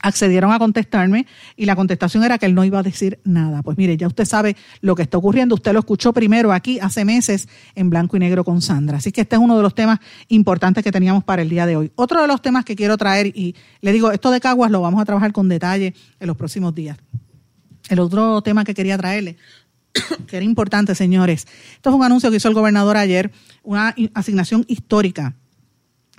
accedieron a contestarme y la contestación era que él no iba a decir nada. Pues mire, ya usted sabe lo que está ocurriendo, usted lo escuchó primero aquí hace meses en blanco y negro con Sandra. Así que este es uno de los temas importantes que teníamos para el día de hoy. Otro de los temas que quiero traer, y le digo, esto de Caguas lo vamos a trabajar con detalle en los próximos días. El otro tema que quería traerle, que era importante, señores, esto es un anuncio que hizo el gobernador ayer, una asignación histórica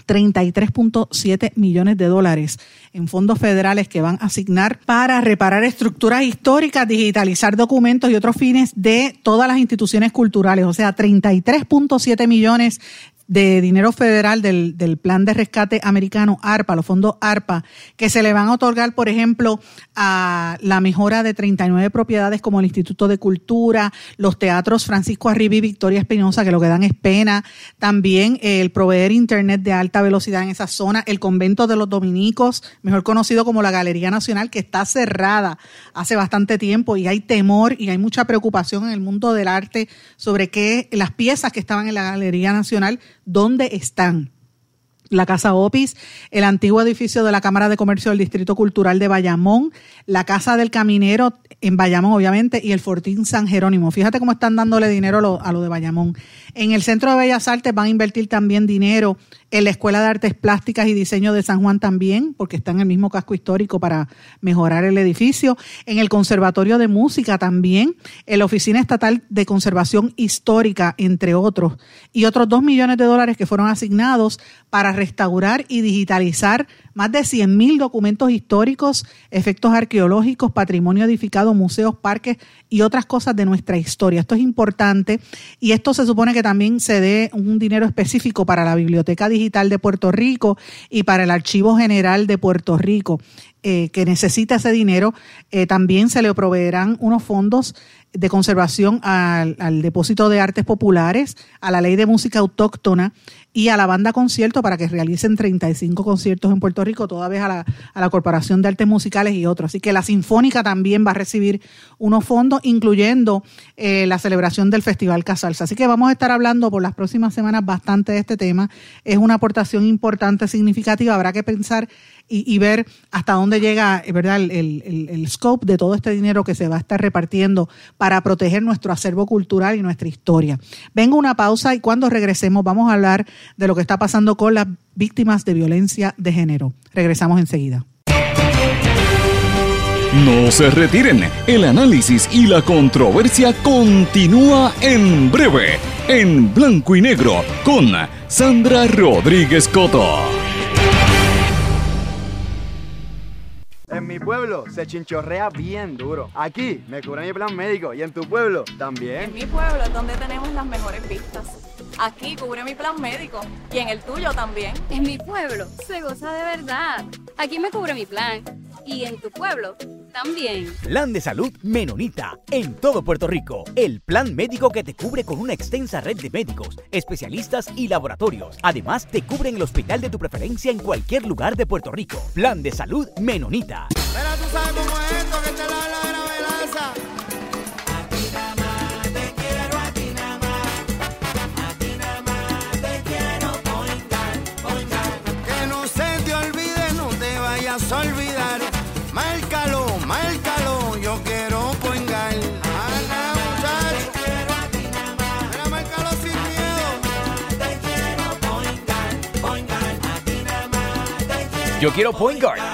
33.7 millones de dólares en fondos federales que van a asignar para reparar estructuras históricas, digitalizar documentos y otros fines de todas las instituciones culturales. O sea, 33.7 millones de dinero federal del, del, plan de rescate americano ARPA, los fondos ARPA, que se le van a otorgar, por ejemplo, a la mejora de 39 propiedades como el Instituto de Cultura, los teatros Francisco Arriba y Victoria Espinosa, que lo que dan es pena, también el proveer internet de alta velocidad en esa zona, el convento de los dominicos, mejor conocido como la Galería Nacional, que está cerrada hace bastante tiempo y hay temor y hay mucha preocupación en el mundo del arte sobre qué las piezas que estaban en la Galería Nacional dónde están. La Casa Opis, el antiguo edificio de la Cámara de Comercio del Distrito Cultural de Bayamón, la Casa del Caminero en Bayamón, obviamente, y el Fortín San Jerónimo. Fíjate cómo están dándole dinero a lo, de Bayamón. En el Centro de Bellas Artes van a invertir también dinero en la Escuela de Artes Plásticas y Diseño de San Juan también, porque está en el mismo casco histórico para mejorar el edificio. En el Conservatorio de Música también, en la Oficina Estatal de Conservación Histórica, entre otros. Y otros dos millones de dólares que fueron asignados para restaurar y digitalizar más de 100 mil documentos históricos, efectos arqueológicos, patrimonio edificado, museos, parques y otras cosas de nuestra historia. Esto es importante y esto se supone que también se dé un dinero específico para la Biblioteca Digital de Puerto Rico y para el Archivo General de Puerto Rico. Eh, que necesita ese dinero, eh, también se le proveerán unos fondos de conservación al, al, depósito de artes populares, a la ley de música autóctona y a la banda concierto para que realicen 35 conciertos en Puerto Rico, toda vez a la, a la Corporación de Artes Musicales y otros. Así que la Sinfónica también va a recibir unos fondos, incluyendo eh, la celebración del Festival Casalsa. Así que vamos a estar hablando por las próximas semanas bastante de este tema. Es una aportación importante, significativa. Habrá que pensar y, ver hasta dónde llega ¿verdad? El, el, el, scope de todo este dinero que se va a estar repartiendo para proteger nuestro acervo cultural y nuestra historia. Vengo una pausa y cuando regresemos vamos a hablar de lo que está pasando con las víctimas de violencia de género. Regresamos enseguida. No se retiren, el análisis y la controversia continúa en breve, en blanco y negro, con Sandra Rodríguez Coto. En mi pueblo se chinchorrea bien duro. Aquí me cubre mi plan médico y en tu pueblo también. En mi pueblo es donde tenemos las mejores vistas. Aquí cubre mi plan médico y en el tuyo también. En mi pueblo se goza de verdad. Aquí me cubre mi plan y en tu pueblo también. Plan de salud Menonita en todo Puerto Rico. El plan médico que te cubre con una extensa red de médicos, especialistas y laboratorios. Además, te cubre en el hospital de tu preferencia en cualquier lugar de Puerto Rico. Plan de salud Menonita. Pero tú sabes cómo es esto que te la Yo quiero Point Guard.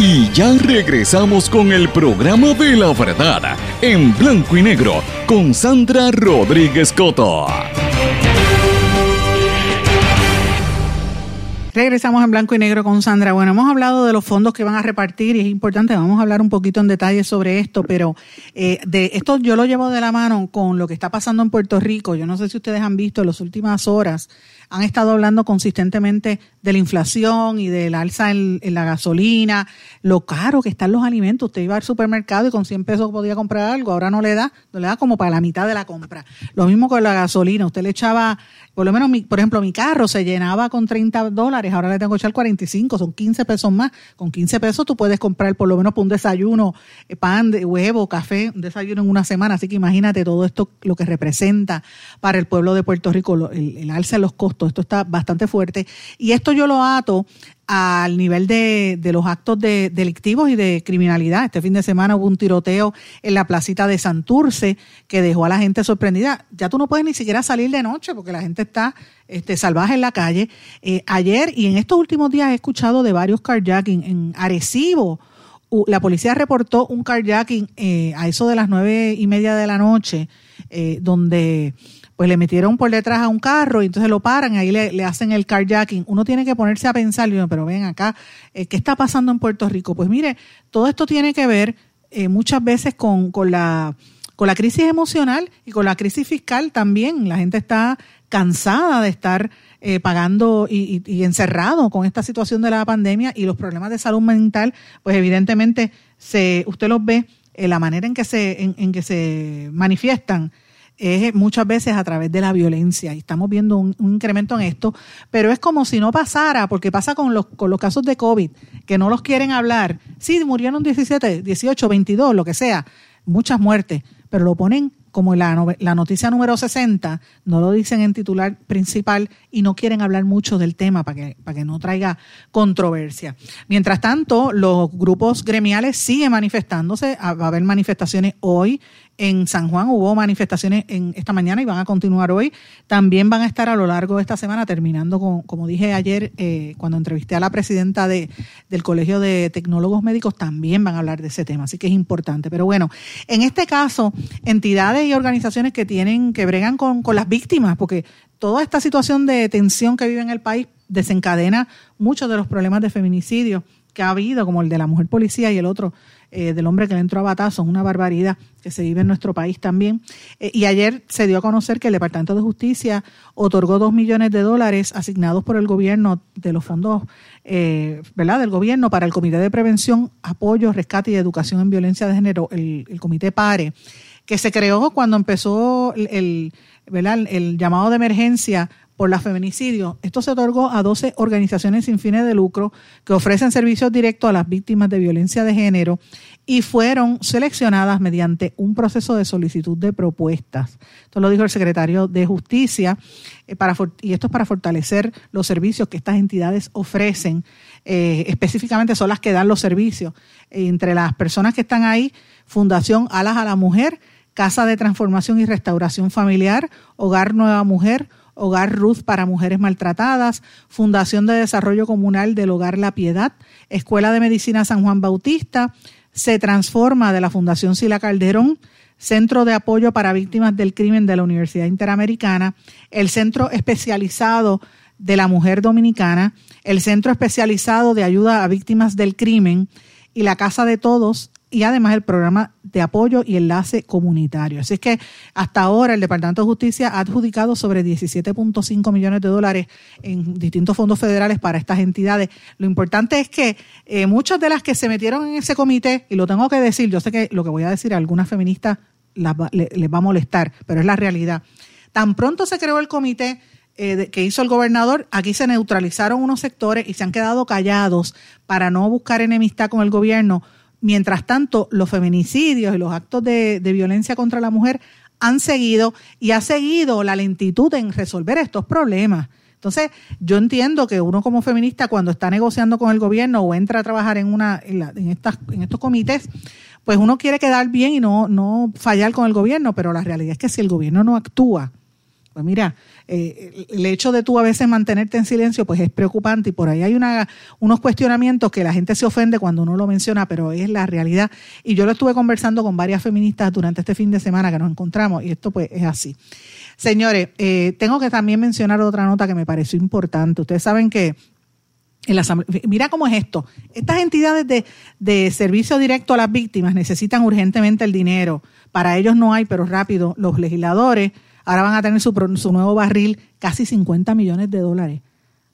Y ya regresamos con el programa de la verdad, en blanco y negro, con Sandra Rodríguez Coto. Regresamos en blanco y negro con Sandra. Bueno, hemos hablado de los fondos que van a repartir y es importante, vamos a hablar un poquito en detalle sobre esto, pero eh, de esto yo lo llevo de la mano con lo que está pasando en Puerto Rico. Yo no sé si ustedes han visto en las últimas horas, han estado hablando consistentemente de la inflación y del alza en, en la gasolina, lo caro que están los alimentos. Usted iba al supermercado y con 100 pesos podía comprar algo, ahora no le da, no le da como para la mitad de la compra. Lo mismo con la gasolina, usted le echaba, por lo menos, mi, por ejemplo, mi carro se llenaba con 30 dólares, ahora le tengo que echar 45, son 15 pesos más. Con 15 pesos tú puedes comprar por lo menos para un desayuno, eh, pan, de huevo, café, un desayuno en una semana. Así que imagínate todo esto, lo que representa para el pueblo de Puerto Rico, el, el alza de los costos. Esto está bastante fuerte. Y esto yo lo ato al nivel de, de los actos de, delictivos y de criminalidad. Este fin de semana hubo un tiroteo en la placita de Santurce que dejó a la gente sorprendida. Ya tú no puedes ni siquiera salir de noche porque la gente está este, salvaje en la calle. Eh, ayer y en estos últimos días he escuchado de varios carjacking en Arecibo. La policía reportó un carjacking eh, a eso de las nueve y media de la noche, eh, donde pues le metieron por detrás a un carro y entonces lo paran, ahí le, le hacen el carjacking. Uno tiene que ponerse a pensar, pero ven acá, eh, ¿qué está pasando en Puerto Rico? Pues mire, todo esto tiene que ver eh, muchas veces con, con, la, con la crisis emocional y con la crisis fiscal también. La gente está cansada de estar eh, pagando y, y- y encerrado con esta situación de la pandemia y los problemas de salud mental, pues evidentemente se, usted los ve, eh, la manera en que se, en, en que se manifiestan es muchas veces a través de la violencia y estamos viendo un, incremento en esto, pero es como si no pasara, porque pasa con los, con los casos de COVID, que no los quieren hablar. Sí, murieron 17, 18, 22, lo que sea, muchas muertes, pero lo ponen como la, la noticia número 60, no lo dicen en titular principal y no quieren hablar mucho del tema para que, para que no traiga controversia. Mientras tanto, los grupos gremiales siguen manifestándose, va a haber manifestaciones hoy en San Juan, hubo manifestaciones en esta mañana y van a continuar hoy. También van a estar a lo largo de esta semana, terminando con, como dije ayer, eh, cuando entrevisté a la presidenta de, del Colegio de Tecnólogos Médicos, también van a hablar de ese tema, así que es importante. Pero bueno, en este caso, entidades y organizaciones que tienen, que bregan con, con las víctimas, porque toda esta situación de tensión que vive en el país desencadena muchos de los problemas de feminicidio que ha habido, como el de la mujer policía y el otro eh, del hombre que le entró a batazos, una barbaridad que se vive en nuestro país también. Eh, y ayer se dio a conocer que el Departamento de Justicia otorgó dos millones de dólares asignados por el gobierno de los fondos, eh, ¿verdad?, del gobierno para el Comité de Prevención, Apoyo, Rescate y Educación en Violencia de Género, el, Comité PARE, que se creó cuando empezó el, el llamado de emergencia por la feminicidio. Esto se otorgó a 12 organizaciones sin fines de lucro que ofrecen servicios directos a las víctimas de violencia de género y fueron seleccionadas mediante un proceso de solicitud de propuestas. Esto lo dijo el secretario de Justicia, eh, para, y esto es para fortalecer los servicios que estas entidades ofrecen. Eh, específicamente son las que dan los servicios. Entre las personas que están ahí, Fundación Alas a la Mujer, Casa de Transformación y Restauración Familiar, Hogar Nueva Mujer, Hogar Ruth para Mujeres Maltratadas, Fundación de Desarrollo Comunal del Hogar La Piedad, Escuela de Medicina San Juan Bautista, Se Transforma de la Fundación Sila Calderón, Centro de Apoyo para Víctimas del Crimen de la Universidad Interamericana, el Centro Especializado de la Mujer Dominicana, el Centro Especializado de Ayuda a Víctimas del Crimen y la Casa de Todos y además el programa de apoyo y enlace comunitario. Así es que hasta ahora el Departamento de Justicia ha adjudicado sobre 17.5 millones de dólares en distintos fondos federales para estas entidades. Lo importante es que eh, muchas de las que se metieron en ese comité, y lo tengo que decir, yo sé que lo que voy a decir a algunas feministas les va a molestar, pero es la realidad. Tan pronto se creó el comité eh, que hizo el gobernador, aquí se neutralizaron unos sectores y se han quedado callados para no buscar enemistad con el gobierno. Mientras tanto, los feminicidios y los actos de, violencia contra la mujer han seguido y ha seguido la lentitud en resolver estos problemas. Entonces, yo entiendo que uno como feminista cuando está negociando con el gobierno o entra a trabajar en una en, la- en estas en estos comités, pues uno quiere quedar bien y no no fallar con el gobierno, pero la realidad es que si el gobierno no actúa, pues mira, eh, el hecho de tú a veces mantenerte en silencio, pues es preocupante y por ahí hay una, unos cuestionamientos que la gente se ofende cuando uno lo menciona, pero es la realidad. Y yo lo estuve conversando con varias feministas durante este fin de semana que nos encontramos y esto pues es así. Señores, eh, tengo que también mencionar otra nota que me pareció importante. Ustedes saben que Mira cómo es esto. Estas entidades de, de servicio directo a las víctimas necesitan urgentemente el dinero. Para ellos no hay, pero rápido. Los legisladores ahora van a tener su, su nuevo barril, casi 50 millones de dólares.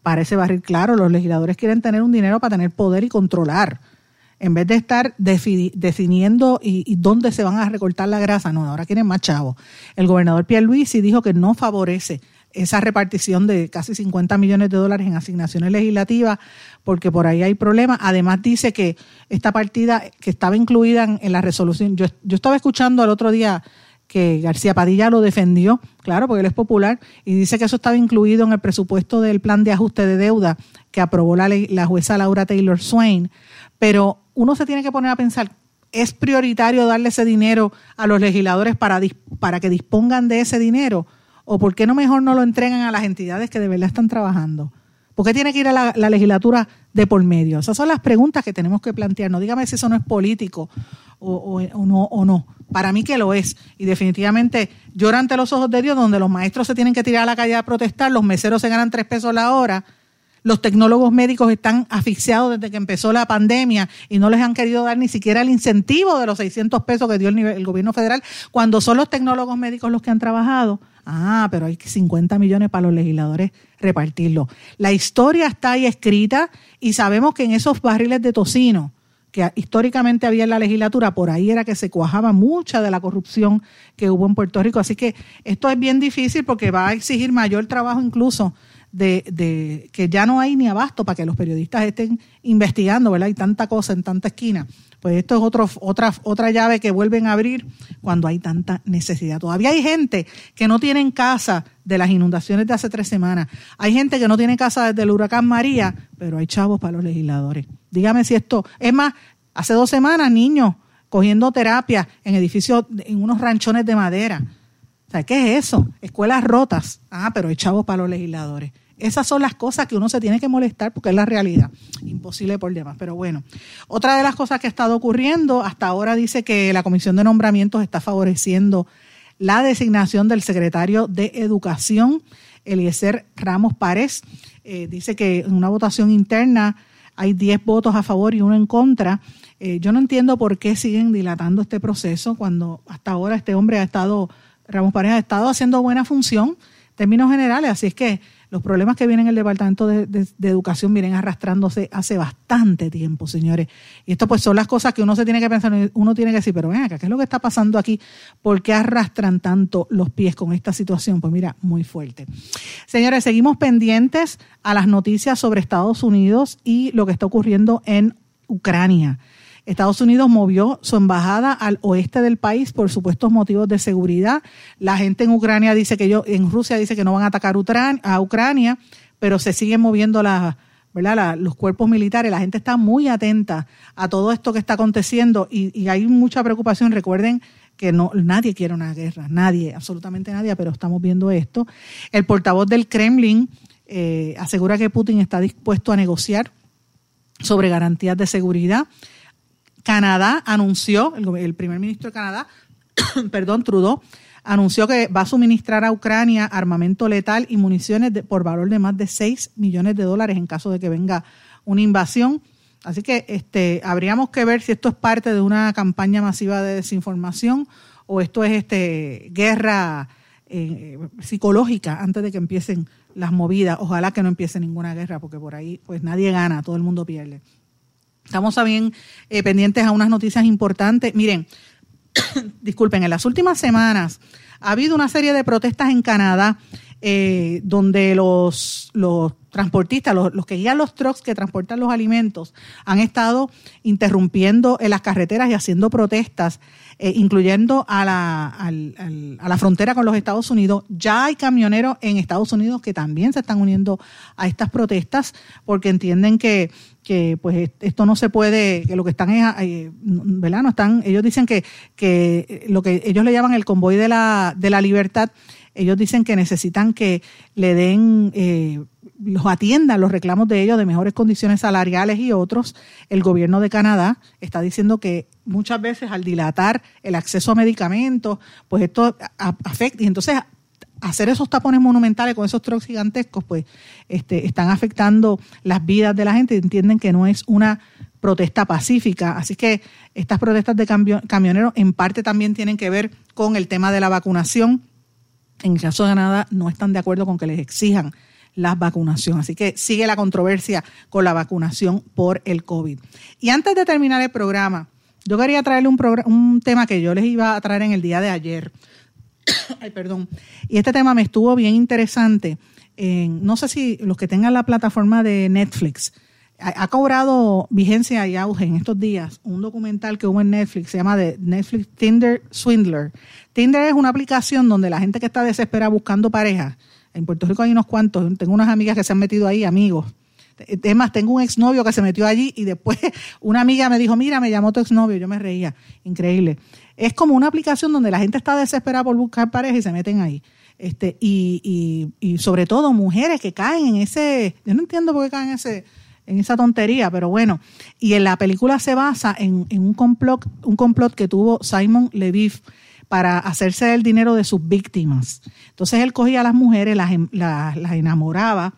Para ese barril, claro, los legisladores quieren tener un dinero para tener poder y controlar. En vez de estar defi- definiendo y, dónde se van a recortar la grasa, no, ahora quieren más chavos. El gobernador Pierluisi dijo que no favorece esa repartición de casi 50 millones de dólares en asignaciones legislativas, porque por ahí hay problemas. Además dice que esta partida que estaba incluida en, la resolución, yo, yo estaba escuchando el otro día que García Padilla lo defendió, claro, porque él es popular, y dice que eso estaba incluido en el presupuesto del plan de ajuste de deuda que aprobó la, la jueza Laura Taylor Swain. Pero uno se tiene que poner a pensar, ¿es prioritario darle ese dinero a los legisladores para, para que dispongan de ese dinero? ¿O por qué no mejor no lo entregan a las entidades que de verdad están trabajando? ¿Por qué tiene que ir a la, la legislatura de por medio? Esas son las preguntas que tenemos que plantearnos. Dígame si eso no es político o- o no, o no. Para mí que lo es. Y definitivamente llora ante los ojos de Dios, donde los maestros se tienen que tirar a la calle a protestar, los meseros se ganan tres pesos la hora, los tecnólogos médicos están asfixiados desde que empezó la pandemia y no les han querido dar ni siquiera el incentivo de los 600 pesos que dio el, nivel- el gobierno federal, cuando son los tecnólogos médicos los que han trabajado. Ah, pero hay 50 millones para los legisladores repartirlo. La historia está ahí escrita y sabemos que en esos barriles de tocino que históricamente había en la legislatura, por ahí era que se cuajaba mucha de la corrupción que hubo en Puerto Rico. Así que esto es bien difícil porque va a exigir mayor trabajo incluso de, que ya no hay ni abasto para que los periodistas estén investigando, ¿verdad? Hay tanta cosa en tanta esquina. Pues esto es otra, otra llave que vuelven a abrir cuando hay tanta necesidad. Todavía hay gente que no tiene en casa de las inundaciones de hace tres semanas. Hay gente que no tiene casa desde el huracán María, pero hay chavos para los legisladores. Dígame si esto, es más, hace dos semanas niños cogiendo terapia en edificios, en unos ranchones de madera. O ¿qué es eso? Escuelas rotas. Ah, pero hay chavos para los legisladores. Esas son las cosas que uno se tiene que molestar porque es la realidad. Imposible por demás. Pero bueno, otra de las cosas que ha estado ocurriendo, hasta ahora dice que la Comisión de Nombramientos está favoreciendo la designación del secretario de Educación, Eliezer Ramos Párez. Eh, dice que en una votación interna hay 10 votos a favor y uno en contra. Eh, yo no entiendo por qué siguen dilatando este proceso cuando hasta ahora este hombre ha estado, Ramos Párez ha estado haciendo buena función en términos generales. Así es que los problemas que vienen en el Departamento de, de- Educación vienen arrastrándose hace bastante tiempo, señores. Y esto pues son las cosas que uno se tiene que pensar, uno tiene que decir, pero ven acá, ¿qué es lo que está pasando aquí? ¿Por qué arrastran tanto los pies con esta situación? Pues mira, muy fuerte. Señores, seguimos pendientes a las noticias sobre Estados Unidos y lo que está ocurriendo en Ucrania. Estados Unidos movió su embajada al oeste del país por supuestos motivos de seguridad. La gente en Ucrania dice que ellos, en Rusia dice que no van a atacar a Ucrania, pero se siguen moviendo los cuerpos militares. La gente está muy atenta a todo esto que está aconteciendo y, hay mucha preocupación. Recuerden que nadie quiere una guerra, nadie, absolutamente nadie, pero estamos viendo esto. El portavoz del Kremlin eh, asegura que Putin está dispuesto a negociar sobre garantías de seguridad. Canadá anunció, el, primer ministro de Canadá, perdón, Trudeau, anunció que va a suministrar a Ucrania armamento letal y municiones por valor de más de 6 millones de dólares en caso de que venga una invasión. Así que este, habríamos que ver si esto es parte de una campaña masiva de desinformación o esto es este, guerra eh, psicológica antes de que empiecen las movidas. Ojalá que no empiece ninguna guerra, porque por ahí pues nadie gana, todo el mundo pierde. Estamos también eh, pendientes a unas noticias importantes. Miren, disculpen, en las últimas semanas ha habido una serie de protestas en Canadá eh, donde los, los transportistas, los, que guían los trucks que transportan los alimentos, han estado interrumpiendo en las carreteras y haciendo protestas, eh, incluyendo a la, al- a la frontera con los Estados Unidos. Ya hay camioneros en Estados Unidos que también se están uniendo a estas protestas porque entienden que que pues esto no se puede, que lo que están es, eh, ¿verdad? No están, ellos dicen que, que lo que ellos le llaman el convoy de la, de la libertad, ellos dicen que necesitan que le den, eh, los atiendan los reclamos de ellos de mejores condiciones salariales y otros. El gobierno de Canadá está diciendo que muchas veces al dilatar el acceso a medicamentos, pues esto afecta, y entonces hacer esos tapones monumentales con esos trucks gigantescos, pues este, están afectando las vidas de la gente entienden que no es una protesta pacífica. Así que estas protestas de camioneros en parte también tienen que ver con el tema de la vacunación. En el caso de Canadá no están de acuerdo con que les exijan la vacunación. Así que sigue la controversia con la vacunación por el COVID. Y antes de terminar el programa, yo quería traerle un, un tema que yo les iba a traer en el día de ayer. Ay, perdón. Y este tema me estuvo bien interesante. En- no sé si los que tengan la plataforma de Netflix, ha, cobrado vigencia y auge en estos días un documental que hubo en Netflix, se llama de Netflix Tinder Swindler. Tinder es una aplicación donde la gente que está desesperada buscando pareja, en Puerto Rico hay unos cuantos, tengo unas amigas que se han metido ahí, amigos. Es más, tengo un exnovio que se metió allí y después una amiga me dijo, mira, me llamó tu exnovio, yo me reía, increíble. Es como una aplicación donde la gente está desesperada por buscar pareja y se meten ahí. Este, y, y, y sobre todo mujeres que caen en ese, yo no entiendo por qué caen en ese, en esa tontería, pero bueno. Y en la película se basa en, en un complot, un complot que tuvo Simon Leviev para hacerse el dinero de sus víctimas. Entonces él cogía a las mujeres, las, em- las, enamoraba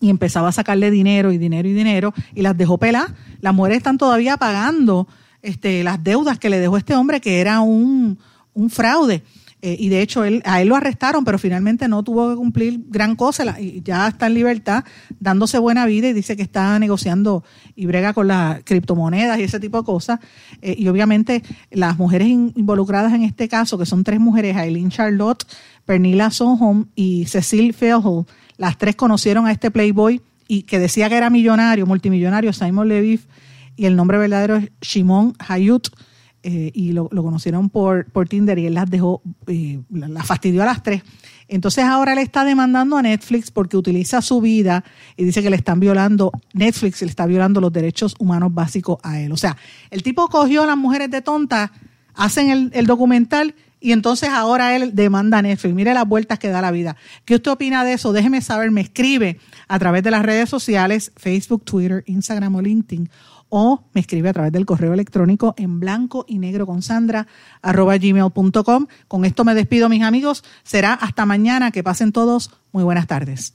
y empezaba a sacarle dinero y dinero y dinero y las dejó pelar. Las mujeres están todavía pagando este, las deudas que le dejó este hombre que era un, un fraude. Eh, y de hecho él, a él lo arrestaron, pero finalmente no tuvo que cumplir gran cosa y ya está en libertad, dándose buena vida y dice que está negociando y brega con las criptomonedas y ese tipo de cosas. Eh, y obviamente las mujeres in- involucradas en este caso, que son tres mujeres, Aileen Charlotte, Pernilla Sohom y Cecil Feilhol, las tres conocieron a este Playboy y que decía que era millonario, multimillonario, Simon Leviev, y el nombre verdadero es Shimon Hayut, eh, y lo, conocieron por, Tinder y él las dejó, eh, la- las fastidió a las tres. Entonces ahora le está demandando a Netflix porque utiliza su vida y dice que le están violando, Netflix le está violando los derechos humanos básicos a él. O sea, el tipo cogió a las mujeres de tonta, hacen el, el documental y entonces ahora él demanda a Netflix. Mire las vueltas que da la vida. ¿Qué usted opina de eso? Déjeme saber, me escribe a través de las redes sociales, Facebook, Twitter, Instagram o LinkedIn, o me escribe a través del correo electrónico en blanco y negro con Sandra arroba gmail.com. Con esto me despido, mis amigos. Será hasta mañana. Que pasen todos. Muy buenas tardes.